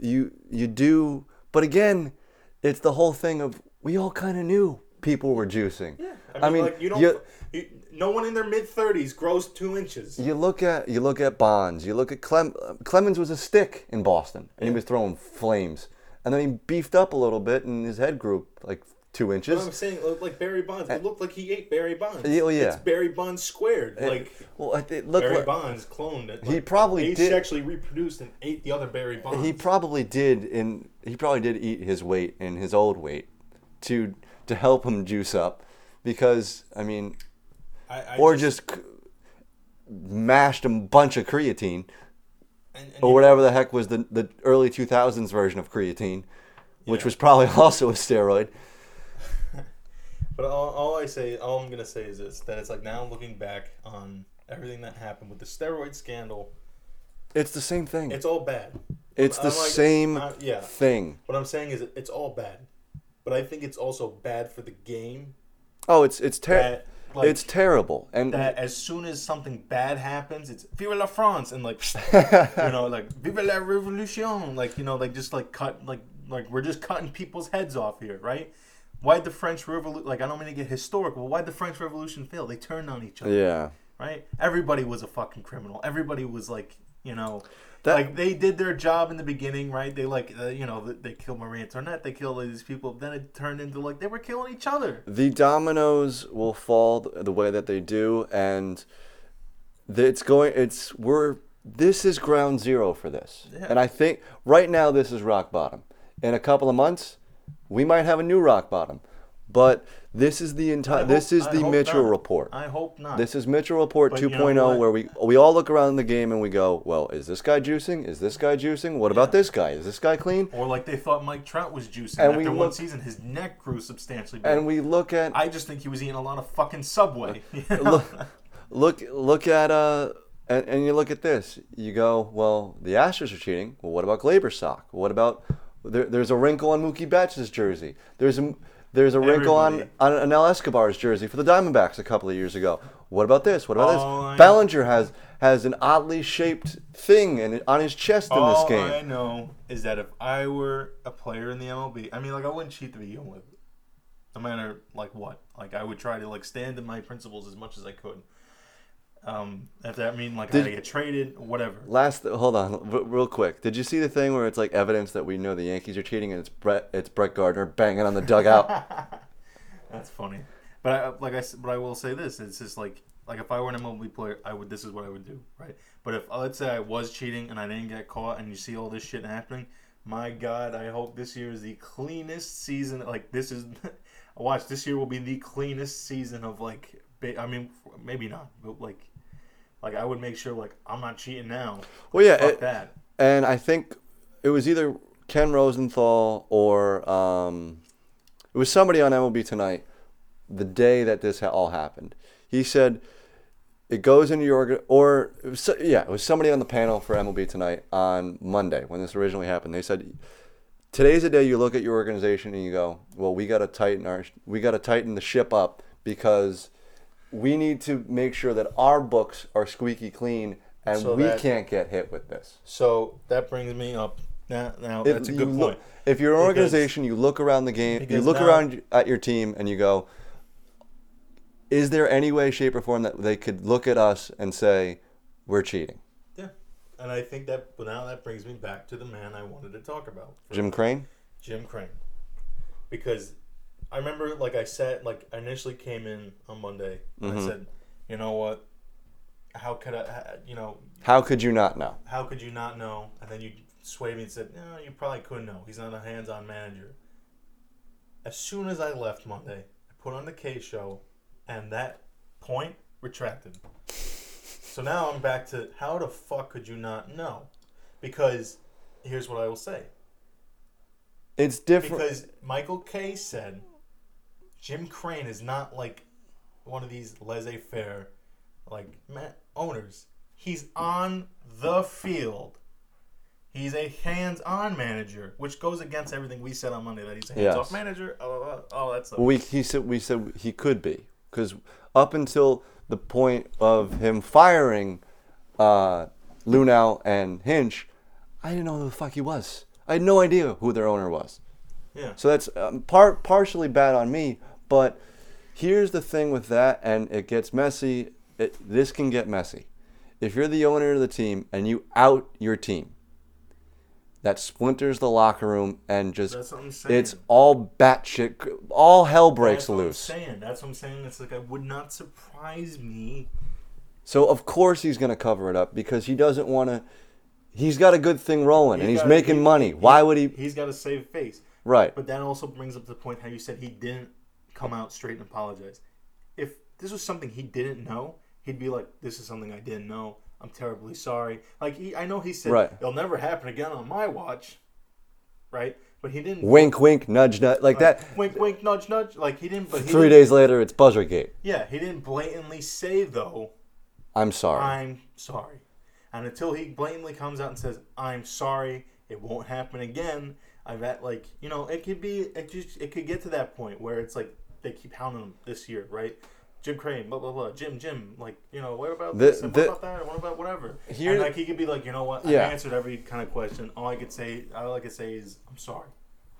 you you do, but again, it's the whole thing of we all kind of knew people were juicing. Yeah, I mean, like you don't. you- you, no one in their mid thirties grows two inches. You look at you look at Bonds. You look at Clem. Clemens was a stick in Boston, and he was throwing flames. And then he beefed up a little bit, and his head grew like two inches. I'm saying like Barry Bonds. It looked like he ate Barry Bonds. Yeah, well, yeah. It's Barry Bonds squared. Like well, it it Barry like Bonds cloned it. He probably he did- sexually reproduced and ate the other Barry Bonds. he probably did in he probably did eat his weight in his old weight to to help him juice up, because I mean, I, I or just, c mashed a bunch of creatine and, and or whatever the heck was the the early two thousands version of creatine, which Yeah. was probably also a steroid. But all, all I say, all I'm gonna say is this: that it's like now looking back on everything that happened with the steroid scandal, It's the same thing. it's all bad. It's the I'm like, same uh, yeah. thing. What I'm saying is, it's all bad. But I think it's also bad for the game. Oh, it's it's ter- That, like, it's terrible. And that as soon as something bad happens, it's Vive la France and like you know like Vive la Revolution, like you know like just like cut like like we're just cutting people's heads off here, right? Why'd the French Revolution? Like I don't mean to get historical. But Why'd the French Revolution fail? They turned on each other. yeah. right? Everybody was a fucking criminal. Everybody was like, you know, That- like they did their job in the beginning, right? They like, uh, you know, they, killed Marie Antoinette, they killed these people. Then it turned into like they were killing each other. The dominoes will fall the way that they do, and it's going. It's we're. This is ground zero for this, Yeah. and I think right now this is rock bottom. In a couple of months, we might have a new rock bottom, but this is the entire. hope- This is I the Mitchell not. report. I hope not. This is Mitchell Report But you know 2.0, where we we all look around the game and we go, well, is this guy juicing? Is this guy juicing? What about Yeah. this this guy? Is this guy clean? or like they thought Mike Trout was juicing And after we one season, his neck grew substantially. Big. And we look at I just think he was eating a lot of fucking Subway. you know? look, look, look at uh, and, and you look at this. You go, well, the Astros are cheating. Well, what about Gleyber's sock? What about there, there's a wrinkle on Mookie Betts' jersey. There's a there's a wrinkle on on Anel Escobar's jersey for the Diamondbacks a couple of years ago. What about this? What about All I- this? Bellinger has has an oddly shaped thing and on his chest in this game. All. I know is that if I were a player in the MLB, I mean, like I wouldn't cheat to begin with, no matter like what. Like I would try to like stand to my principles as much as I could. Um, if that mean like I Did- to get traded, whatever. Last, hold on, r- real quick. Did you see the thing where it's like evidence that we know the Yankees are cheating, and it's Brett, it's Brett Gardner banging on the dugout? That's funny. But I, like I, but I will say this: it's just like like if I were an MLB player, I would. This is what I would do, right? But if let's say I was cheating and I didn't get caught, and you see all this shit happening, my God, I hope this year is the cleanest season. Like this is, watch this year will be the cleanest season of like. I mean, maybe not, but like, like I would make sure like I'm not cheating now. Well, yeah, it- that. and I think it was either Ken Rosenthal or um, it was somebody on MLB Tonight the day that this all happened. He said it goes into your or it was, yeah, it was somebody on the panel for MLB Tonight on Monday when this originally happened. They said today's the day you look at your organization and you go, well, we got to tighten our we got to tighten the ship up because we need to make sure that our books are squeaky clean and So we that- can't get hit with this. So that brings me up. Now, now If that's a good look- point. if you're an Because- organization, you look around the game, you look now- around at your team, and you go, "Is there any way, shape, or form that they could look at us and say we're cheating?" Yeah, and I think that but now that brings me back to the man I wanted to talk about, Jim Crane. Jim Crane, because I remember like I said like I initially came in on Monday and Mhm. I said, you know what, how could I, ha- you know, How could you not know? how could you not know? And then you swayed me and said, no, you probably couldn't know. He's not a hands-on manager. As soon as I left Monday, I put on the Kay show, and that point retracted. So now I'm back to how the fuck could you not know? Because here's what I will say. It's different. Because Michael Kay said Jim Crane is not like one of these laissez-faire like ma- owners. He's on the field. He's a hands-on manager, which goes against everything we said on Monday that he's a hands-off Yes. manager. Oh, oh, oh, that's stuff. we he said we said he could be because up until the point of him firing uh, Luhnow and Hinch, I didn't know who the fuck he was. I had no idea who their owner was. yeah. So that's um, part partially bad on me, but Here's the thing with that, and it gets messy. It, this can get messy. If you're the owner of the team and you out your team, that splinters the locker room and just That's what I'm saying. it's all batshit. All hell breaks That's what loose. I'm saying. That's what I'm saying. It's like I would not surprise me. So of course he's gonna cover it up because he doesn't want to. He's got a good thing rolling and He's he's got- making he- money. Why would he? He's got to save face. Right. But that also brings up the point how you said he didn't come out straight and apologize. If this was something he didn't know, he'd be like, "This is something I didn't know. I'm terribly sorry." Like he, I know he said, Right. "It'll never happen again on my watch," right? But he didn't. Wink, wink, nudge, nudge, like that. Wink, wink, nudge, nudge. Like he didn't. But he Three didn't- days later, it's Buzzergate. Yeah, he didn't blatantly say though. I'm sorry. I'm sorry. And until he blatantly comes out and says, I'm sorry, it won't happen again, I've at like you know, it could be it just it could get to that point where it's like they keep hounding him this year, right? Jim Crane, blah blah blah, Jim, Jim, like, you know, what about The- this and the- what about that and what about whatever? Here- and like he could be like, you know what, Yeah. I answered every kind of question. All I could say all I could say is I'm sorry.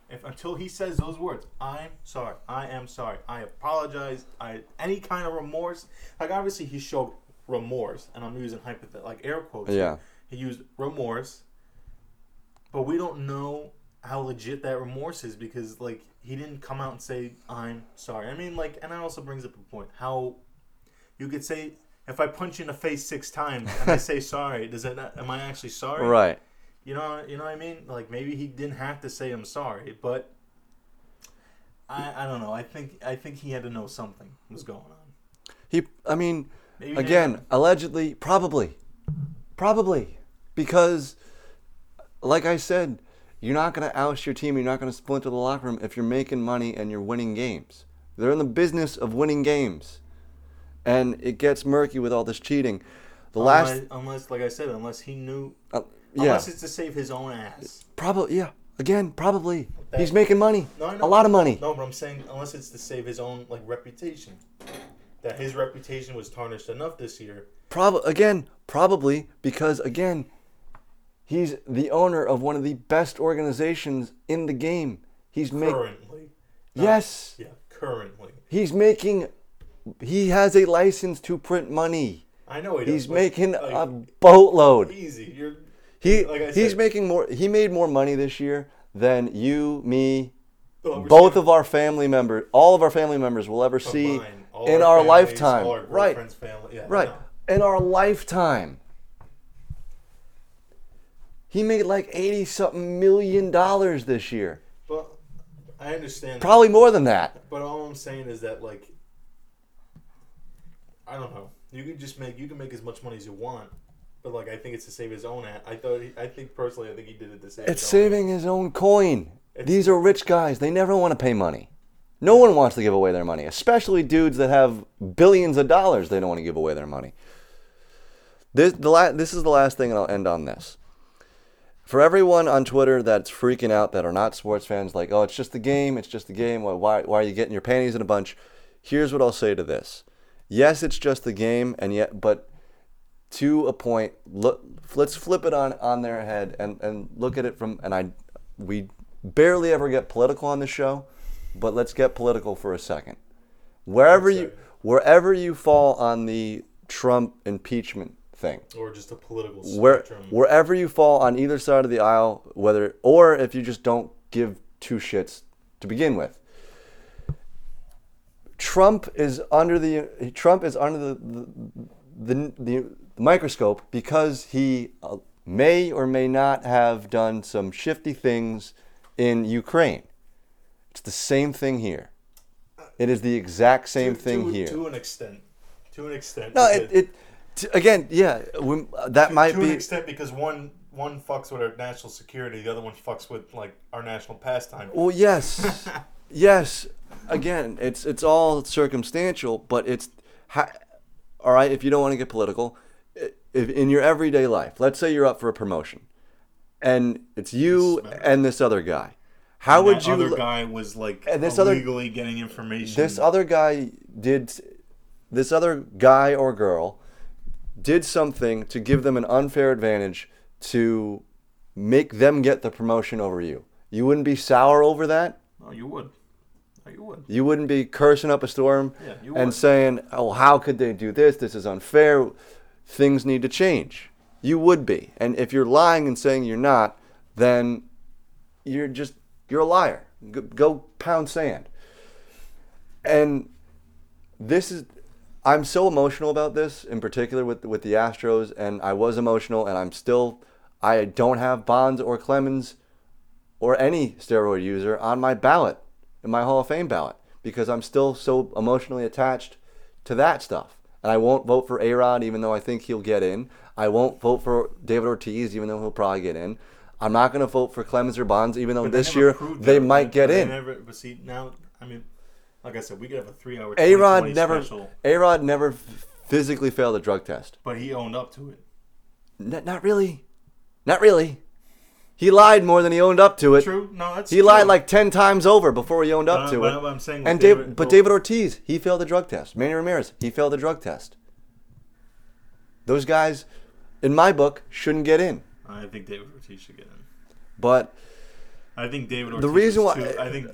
If until he says those words, I'm sorry, I am sorry, I apologize, I any kind of remorse. Like obviously he showed remorse, and I'm using hypothet like air quotes. Yeah. He used remorse, but we don't know how legit that remorse is because like he didn't come out and say I'm sorry. I mean like, and that also brings up a point how you could say if I punch you in the face six times and I say sorry, does that not, am I actually sorry? Right. You know, you know what I mean? Like maybe he didn't have to say I'm sorry, but I I don't know. I think I think he had to know something was going on. He. I mean, Maybe again, allegedly, probably, probably, because, like I said, you're not going to oust your team. You're not going to splinter the locker room if you're making money and you're winning games. They're in the business of winning games, and it gets murky with all this cheating. The last, unless, unless, like I said, unless he knew, uh, yeah, unless it's to save his own ass. probably, yeah. Again, probably, That- he's making money, No, I a lot of money. No, but I'm saying unless it's to save his own like reputation. That his reputation was tarnished enough this year. Prob again, probably because again, he's the owner of one of the best organizations in the game. He's making Currently. yes, Yeah, currently. he's making. He has a license to print money. I know he He's does, making like, a boatload. easy. You're He like I he's said- making more. He made more money this year than you, me, we're both of our family members, all of our family members will ever see combined, in our, families, lifetime. our right, family. Yeah, right, no. in our lifetime. He made like eighty something million dollars this year. But I understand. that. Probably more than that. But all I'm saying is that like I don't know. You can just make you can make as much money as you want. But like I think it's to save his own ass. I thought he, I think personally I think he did it to save It's his own saving his own coin. It's- These are rich guys. They never want to pay money. No one wants to give away their money, especially dudes that have billions of dollars. They don't want to give away their money. This the la- this is the last thing, and I'll end on this. For everyone on Twitter that's freaking out that are not sports fans, like, oh, it's just the game, it's just the game. Why, why, why are you getting your panties in a bunch? Here's what I'll say to this: Yes, it's just the game, and yet, but to a point, look, let's flip it on on their head and and look at it from. And I, we barely ever get political on the show, but let's get political for a second. Wherever you wherever you fall on the Trump impeachment thing, or just a political where spectrum. wherever you fall on either side of the aisle, whether or if you just don't give two shits to begin with. Trump is under the Trump is under the the, the, the microscope because he uh, may or may not have done some shifty things in Ukraine. It's the same thing here. It is the exact same to, thing to, here. to an extent. To an extent. no, it, it again, yeah, when, that to, might to be an extent because one one fucks with our national security, the other one fucks with like our national pastime. Well, yes, yes. Again, it's it's all circumstantial, but it's ha- all right. If you don't want to get political, if in your everyday life, let's say you're up for a promotion, and it's you and this other guy. How And would you? other guy was like And this other- illegally getting information. this other guy did. This other guy or girl did something to give them an unfair advantage to make them get the promotion over you. You wouldn't be sour over that. oh, you would. Oh, you would. You wouldn't be cursing up a storm Yeah, and would. saying, "Oh, how could they do this? This is unfair. Things need to change." You would be. And if you're lying and saying you're not, then you're just you're a liar. Go, go pound sand. And this is I'm so emotional about this in particular with with the Astros and I was emotional and I'm still I don't have Bonds or Clemens or any steroid user on my ballot in my Hall of Fame ballot because I'm still so emotionally attached to that stuff. And I won't vote for A-Rod even though I think he'll get in. I won't vote for David Ortiz even though he'll probably get in. I'm not going to vote for Clemens or Bonds even though this year they might get in. Never, but see now, I mean, like I said, we could have a three-hour A Rod never A Rod never physically failed a drug test. but he owned up to it. N- not really. Not really. He lied more than he owned up to it. True? No, that's He true. lied like 10 times over before he owned up to it. but I'm saying and David, David- but oh. David Ortiz, he failed the drug test. Manny Ramirez, he failed the drug test. Those guys, in my book, shouldn't get in. I think David Ortiz should get in. But I think David Ortiz. The reason why- too- I think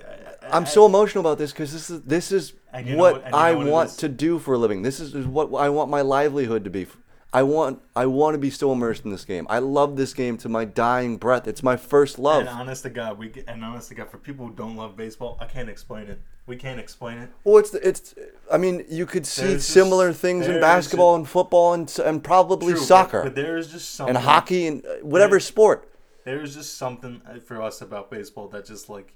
I'm so emotional about this because this is this is And you know what what- and you I what want to do for a living. This is what I want my livelihood to be. I want I want to be so immersed in this game. I love this game to my dying breath. It's my first love. And honest to God, we and honest to God, for people who don't love baseball, I can't explain it. We can't explain it. Well, it's it's. I mean, you could see There's just- similar things in basketball just- and football and and probably True, soccer but, there is just something and hockey and uh, whatever sport. There is just something uh, for us about baseball that just like,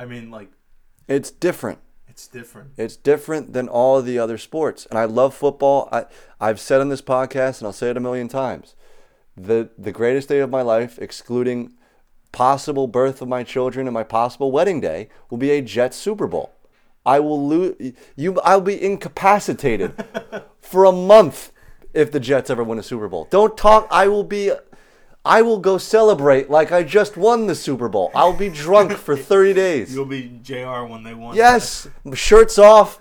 I mean, like It's different. it's different. It's different than all the other sports. And I love football. I, I've said on this podcast, and I'll say it a million times the, the greatest day of my life, excluding possible birth of my children and my possible wedding day, will be a Jets Super Bowl. I will lose. You, I'll be incapacitated for a month if the Jets ever win a Super Bowl. Don't talk. I will be. I will go celebrate like I just won the Super Bowl. I'll be drunk for 30 days. You'll be Jr. when they won. Yes, shirts off,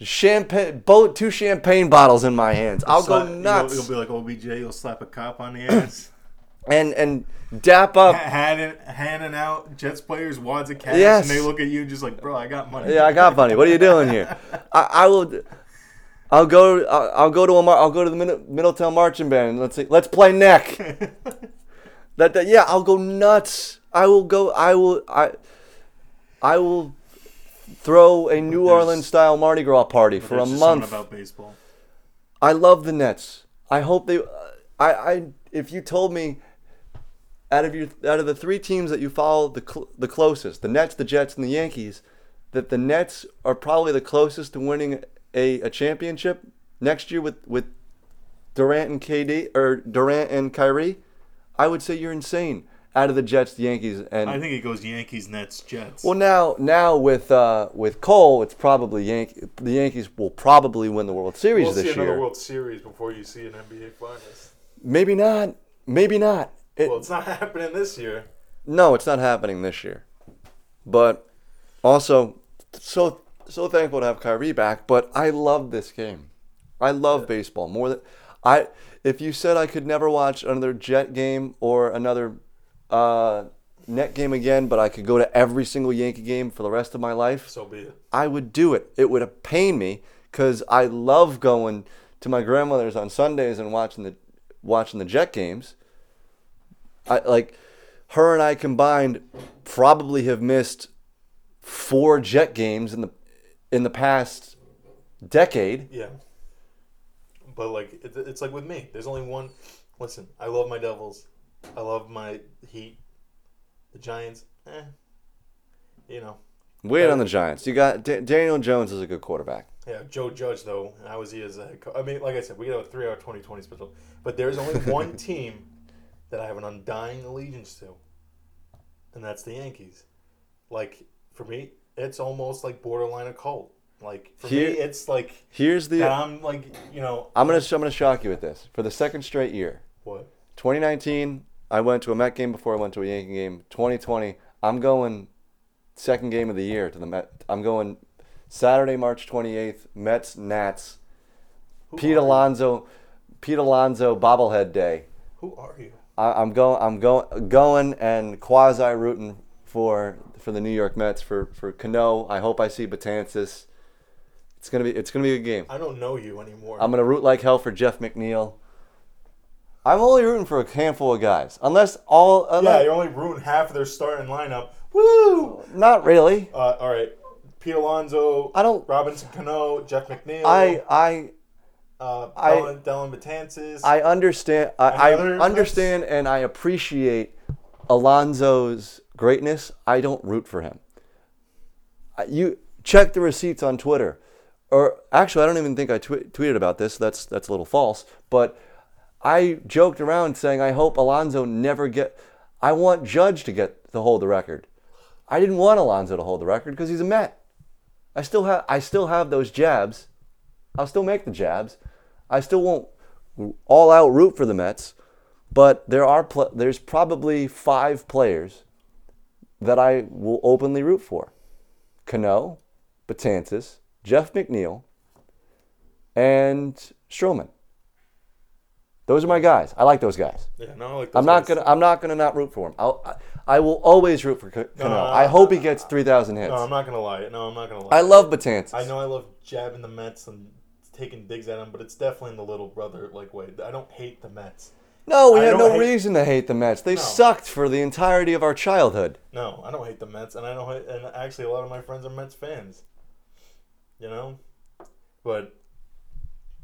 champagne, both two champagne bottles in my hands. I'll go nuts You'll, you'll be like OBJ. You'll slap a cop on the ass. and and dap up. handing, handing out Jets players wads of cash, Yes. and they look at you just like, bro, I got money. Yeah, I got money. What are you doing here? I, I will. I'll go. I'll, I'll go to a. mar- I'll go to the Mid- Middletown marching band. Let's see. Let's play neck. that, that. Yeah, I'll go nuts. I will go. I will. I. I will throw a New Orleans style Mardi Gras party for a there's just something month. about baseball. I love the Nets. I hope they. I, I if you told me out of your out of the three teams that you follow the cl- the closest, the Nets, the Jets, and the Yankees, that the Nets are probably the closest to winning a, a championship next year with with Durant and KD or Durant and Kyrie, I would say you're insane. Out of the Jets, the Yankees, and I think it goes Yankees, Nets, Jets. well, now now with uh, with Cole, it's probably Yank- the Yankees will probably win the World Series We'll this see year. another World Series before you see an NBA Finals. Maybe not. Maybe not. It, Well, it's not happening this year. no, it's not happening this year. But also, so so thankful to have Kyrie back. But I love this game. I love baseball more than I. If you said I could never watch another Jet game or another uh, Net game again, but I could go to every single Yankee game for the rest of my life, So be it. I would do it. It would have pained me because I love going to my grandmother's on Sundays and watching the watching the Jet games. I like her and I combined probably have missed four Jet games in the in the past decade. Yeah. But like it, it's like with me. There's only one. Listen, I love my Devils. I love my Heat. The Giants. Eh. You know. Weird on the Giants. You got Da- Daniel Jones is a good quarterback. Yeah, Joe Judge though. How was he as a head coach? I mean, like I said, we got a three-hour 2020 special. But there's only one team that I have an undying allegiance to, and that's the Yankees. Like for me, it's almost like borderline a cult. Like for Here- me, it's like Here's the. I'm like you know I'm gonna I'm gonna shock you with this for the second straight year. what 2019, I went to a Met game before I went to a Yankee game. 2020, I'm going second game of the year to the Met. I'm going Saturday, March 28th, Mets Nats. Who Pete? Alonso, Pete Alonso bobblehead day. Who are you? I, I'm going. I'm going going and quasi rooting for for the New York Mets for for Cano. I hope I see Betances. It's gonna be it's gonna be a good game. I don't know you anymore. I'm gonna root like hell for Jeff McNeil. I'm only rooting for a handful of guys, unless all. yeah, you're only rooting half of their starting lineup. Woo! not really. Uh, all right, Pete Alonso, I don't. Robinson Cano, Jeff McNeil, I I uh, I- Dellin, Betances. I understand. I, I understand and I appreciate Alonso's greatness. I don't root for him. You check the receipts on Twitter, or actually, I don't even think I twe- tweeted about this. That's that's a little false. But I joked around saying I hope Alonso never get. I want Judge to get to hold the record. I didn't want Alonso to hold the record because he's a Met. I still have I still have those jabs. I'll still make the jabs. I still won't all out root for the Mets, but there are pl- there's probably five players that I will openly root for: Cano, Betances, Jeff McNeil, and Stroman. Those are my guys. I like those guys. yeah, no, I like I'm not guys. gonna. I'm not gonna not root for him. I'll, I, I will always root for Cano. no, I hope he gets three thousand hits. No, I'm not gonna lie. No, I'm not gonna lie. I love Betances. I know I love jabbing the Mets and taking digs at him, but it's definitely in the little brother like way. I don't hate the Mets. No, we I have no hate- reason to hate the Mets. They No. sucked for the entirety of our childhood. No, I don't hate the Mets, and I don't. Hate, and actually, a lot of my friends are Mets fans. You know, but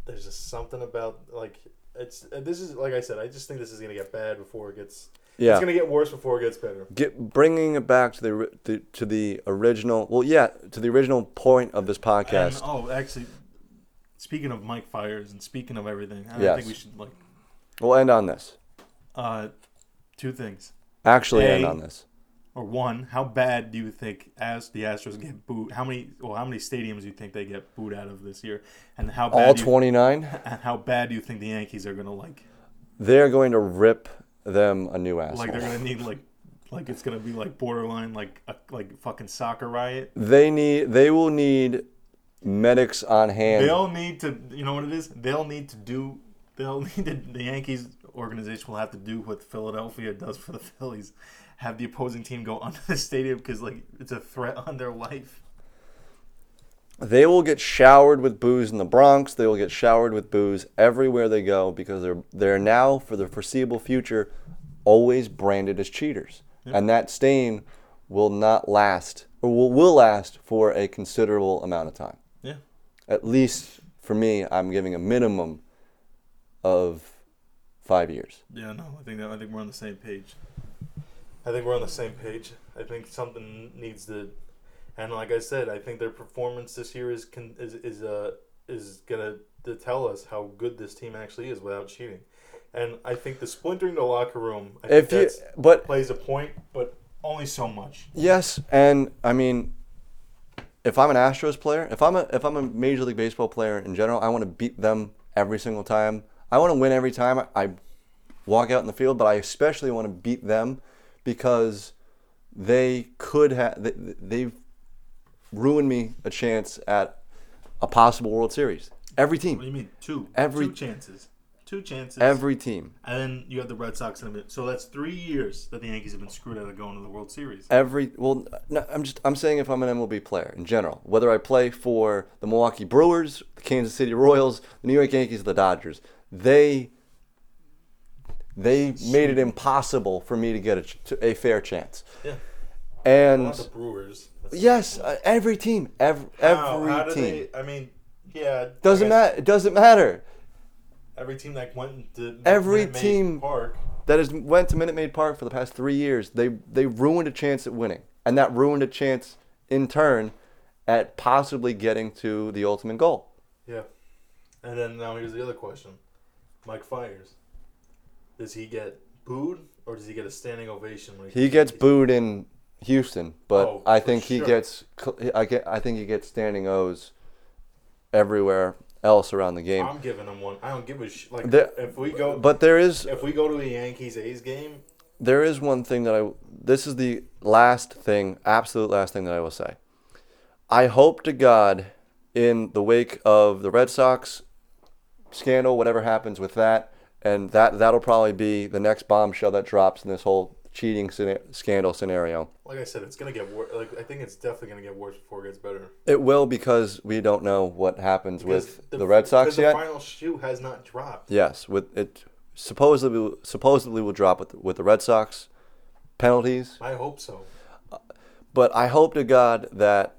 there's just something about like it's. This is like I said. I just think this is gonna get bad before it gets. Yeah. It's gonna get worse before it gets better. Get bringing it back to the, to the original. Well, yeah, to the original point of this And, podcast. oh, actually, speaking of Mike Fiers and speaking of everything, I Yes. think we should like We'll end on this. uh, two things. Actually, A, end on this. Or one, how bad do you think as the Astros get booed? How many? Well, how many stadiums do you think they get booed out of this year? And how bad? All 29. and how bad do you think the Yankees are gonna like? They're going to rip them a new asshole. Like they're gonna need like, like it's gonna be like borderline like a like fucking soccer riot. They need. They will need medics on hand. They'll need to, you know what it is? They'll need to do. They'll need to. The Yankees organization will have to do what Philadelphia does for the Phillies, have the opposing team go onto the stadium because like it's a threat on their life. They will get showered with booze in the Bronx. They will get showered with booze everywhere they go because they're they're now for the foreseeable future always branded as cheaters, and that stain will not last or will, will last for a considerable amount of time. Yeah. At least for me, I'm giving a minimum of five years. Yeah, no, I think that, I think we're on the same page. I think we're on the same page. I think something needs to, and like I said, I think their performance this year is con, is is uh is gonna to tell us how good this team actually is without cheating, and I think the splintering the locker room I think If you, but plays a point, but only so much. Yes, and I mean, if I'm an Astros player, if I'm a if I'm a Major League Baseball player in general, I want to beat them every single time. I want to win every time I, walk out in the field, but I especially want to beat them because they could have they, they've ruined me a chance at a possible World Series. Every team. What do you mean two? Every- two chances, two chances. every team, and then you have the Red Sox in a minute. So that's three years that the Yankees have been screwed out of going to the World Series. every well no, i'm just i'm saying if i'm an mlb player in general whether i play for the milwaukee brewers the kansas city royals the new york yankees the dodgers they they made it impossible for me to get a, ch- a fair chance Yeah. and the Brewers. Yes uh, every team every, How- every how do team they- I mean, yeah. doesn't matter it doesn't matter Every team that went to Every Minute Maid team- Park. that has went to minute maid park for the past three years they they ruined a chance at winning and that ruined a chance in turn at possibly getting to the ultimate goal Yeah. And then now here's the other question: Mike Fiers. Does he get booed or does he get a standing ovation? When He gets booed in Houston, but Oh, I think he gets I get I think he gets standing O's everywhere else around the game. I'm giving him one. I don't give a sh- like There- if we go. But there is if we go to the Yankees A's game, there is one thing that I this is the last thing, absolute last thing that I will say. I hope to God in the wake of the Red Sox scandal, whatever happens with that, and that that'll probably be the next bombshell that drops in this whole cheating scandal scenario. Like I said, it's gonna get worse. Like I think it's definitely gonna get worse before it gets better. It will because we don't know what happens Because with the, Red Sox yet. The final shoe has not dropped. Yes, with it supposedly supposedly will drop with with the Red Sox penalties. I hope so. But I hope to God that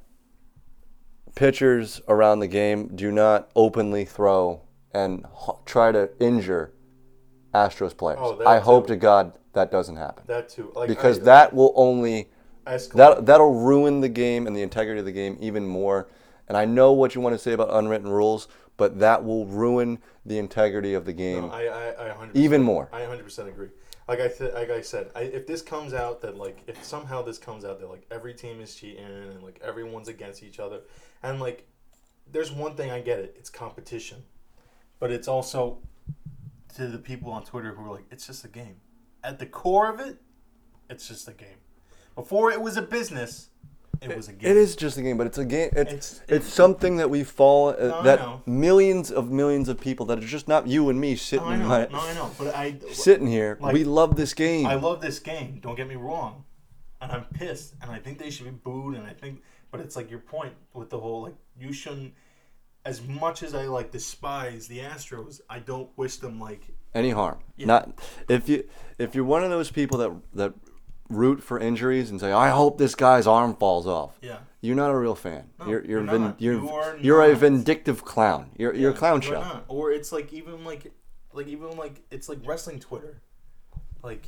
pitchers around the game do not openly throw and h- try to injure Astros players. Oh, I hope too. to God that doesn't happen That too. Like because I, that will only escalate. that that'll ruin the game and the integrity of the game even more. And I know what you want to say about unwritten rules, but that will ruin the integrity of the game No, I, I, I 100% even more. I 100% agree. Like I th- like I said, I, if this comes out that like if somehow this comes out that like every team is cheating and like everyone's against each other, and like there's one thing I get it, it's competition, but it's also to the people on Twitter who are like, it's just a game. At the core of it, it's just a game. Before it was a business, it was a game. It is just a game, but it's a game. It's It's- it's, something that we fall uh, No, that millions of millions of people that are just not you and me sitting No, I know, in my- no, I know, but I sitting here. Like, we love this game. I love this game. Don't get me wrong, and I'm pissed, and I think they should be booed, and I think, but it's like your point with the whole like you shouldn't. As much as I like despise the Astros, I don't wish them like Any harm? Yeah. Not if you if you're one of those people that that root for injuries and say, "I hope this guy's arm falls off." yeah. You're not a real fan. No, you're you're you're vin- you're You are you're a vindictive clown. You're you're a clown show. not? Or it's like even like like even like it's like wrestling Twitter. Like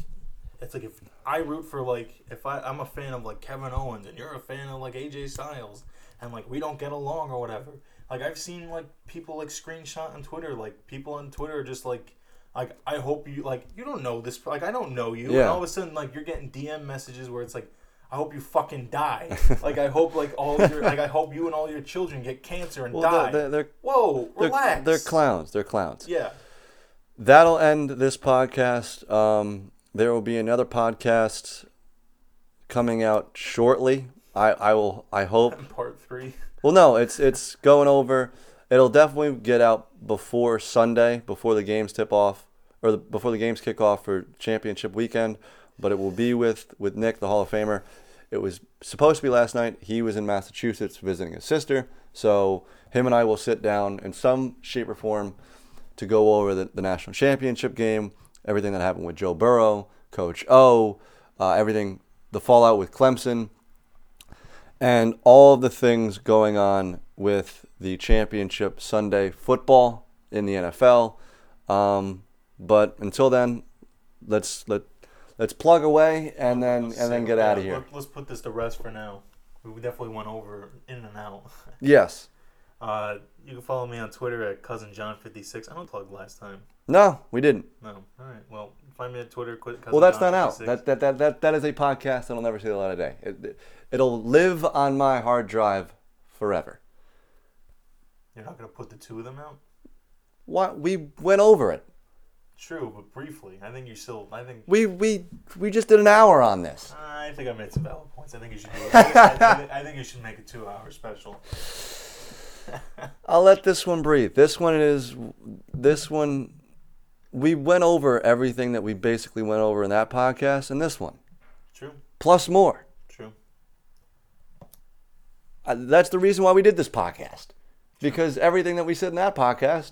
it's like if I root for like if I I'm a fan of like Kevin Owens and you're a fan of like AJ Styles and like we don't get along or whatever. Like I've seen like people like screenshot on Twitter like people on Twitter are just like like I hope you like you don't know this like I don't know you and Yeah. all of a sudden like you're getting DM messages where it's like I hope you fucking die. like I hope like all your like I hope you and all your children get cancer and Well, die. they're, they're, Whoa, they're, relax. they're clowns. They're clowns. Yeah. That'll end this podcast. Um, there will be another podcast coming out shortly. I, I will. I hope. Part three. Well, no, it's it's going over. It'll definitely get out before Sunday, before the games tip off, or the, before the games kick off for championship weekend. But it will be with with Nick, the Hall of Famer. It was supposed to be last night. He was in Massachusetts visiting his sister, so him and I will sit down in some shape or form to go over the, the national championship game, everything that happened with Joe Burrow, Coach O, uh, everything, the fallout with Clemson, and all of the things going on with the championship Sunday football in the NFL. Um, but until then, let's let let's plug away and then and then get out of here. Let, us put this to rest for now. We definitely went over in and out. Yes. Uh, you can follow me on Twitter at cousin John 56 I don't plug last time. No, we didn't. No. All right. Well, find me at Twitter. Cousin Well, that's John not out. 56. That, that, that, that, that is a podcast that'll never see the light of day. It, it'll live on my hard drive forever. You're not gonna put the two of them out. What we went over it. True, but briefly. I think you still. I think. We we we just did an hour on this. I think I made some valid points. I think you should do it. I, I I think you should make a two-hour special. I'll let this one breathe. This one is this one. We went over everything that we basically went over in that podcast and this one, True. plus more. True. Uh, that's the reason why we did this podcast, because everything that we said in that podcast,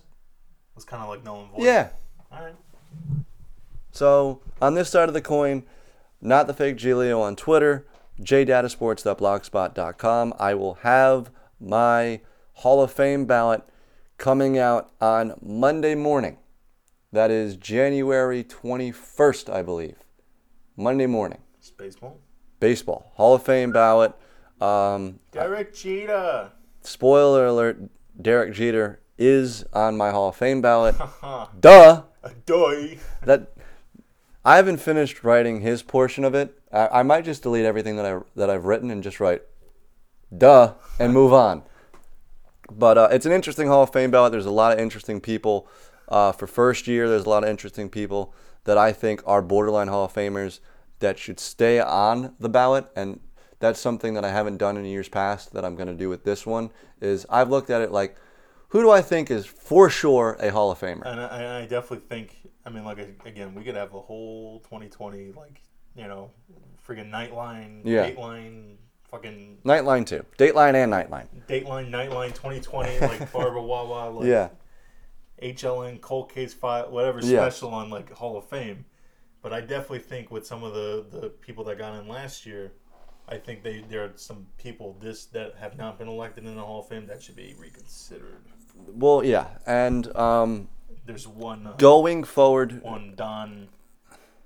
was kind of like null and void. yeah. All right. So on this side of the coin, not the fake Gilio on Twitter, jdatasports.blogspot.com. I will have my Hall of Fame ballot coming out on Monday morning. That is January 21st, I believe. Monday morning. It's baseball. Baseball. Hall of Fame ballot. Um, Derek Cheetah. spoiler alert, Derek Jeter is on my Hall of Fame ballot. Haha. Duh! A that I haven't finished writing his portion of it. I, I might just delete everything that I that I've written and just write "duh" and move on. But uh, it's an interesting Hall of Fame ballot. There's a lot of interesting people uh, for first year. There's a lot of interesting people that I think are borderline Hall of Famers that should stay on the ballot. And that's something that I haven't done in years past that I'm going to do with this one. Is I've looked at it like, who do I think is for sure a Hall of Famer? And I, I definitely think, I mean, like, again, we could have a whole 2020, like, you know, friggin' Nightline, Yeah. Dateline, fucking Nightline too. Dateline and Nightline. Dateline, Nightline 2020, like Barbara Wawa, like Yeah. HLN, Cold Case File, whatever Yeah. special on like Hall of Fame. But I definitely think with some of the, the people that got in last year, I think they there are some people this that have not been elected in the Hall of Fame that should be reconsidered. Well, yeah, and um, There's one uh, going forward, one Don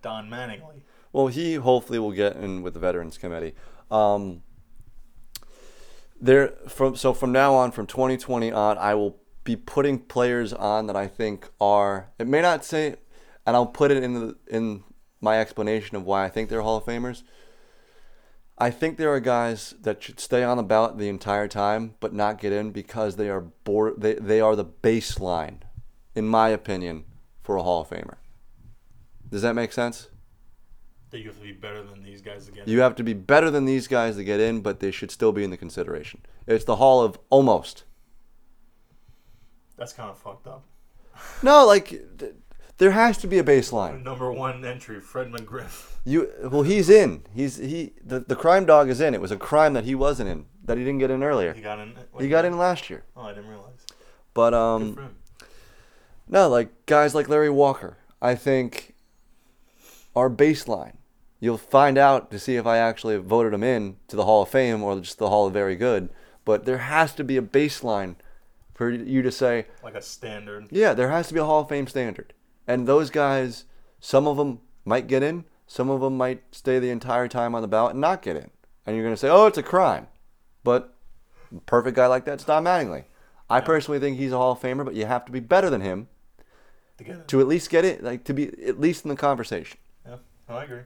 Don Mattingly. well, he hopefully will get in with the Veterans Committee. Um, there from so from now on, from 2020 on, I will be putting players on that I think are. It may not say, and I'll put it in the in my explanation of why I think they're Hall of Famers. I think there are guys that should stay on the ballot the entire time, but not get in because they are board. They they are the baseline, in my opinion, for a Hall of Famer. Does that make sense? That you have to be better than these guys again. You have to be better than these guys to get in, but they should still be in the consideration. It's the Hall of almost. That's kind of fucked up. No, like th- there has to be a baseline. Number one entry, Fred McGriff. You well, he's in. He's he. The, the crime dog is in. It was a crime that he wasn't in, that he didn't get in earlier. He got in. He got in last year, Oh, I didn't realize. but um, no, like guys like Larry Walker, I think are baseline. You'll find out to see if I actually voted him in to the Hall of Fame or just the Hall of Very Good. But there has to be a baseline for you to say, Like a standard. Yeah, there has to be a Hall of Fame standard. And those guys, some of them might get in, some of them might stay the entire time on the ballot and not get in. And you're going to say, oh, it's a crime. But perfect guy like that's Don Mattingly. I personally think he's a Hall of Famer, but you have to be better than him To get it. to at least get it, like to be at least in the conversation. Yeah, no, I agree.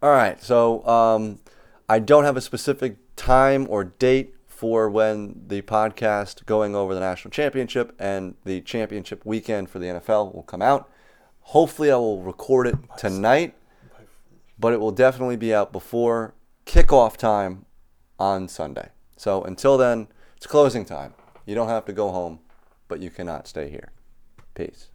All right, so um, I don't have a specific time or date for when the podcast going over the national championship and the championship weekend for the NFL will come out. Hopefully, I will record it tonight, but it will definitely be out before kickoff time on Sunday. So until then, it's closing time. You don't have to go home, but you cannot stay here. Peace.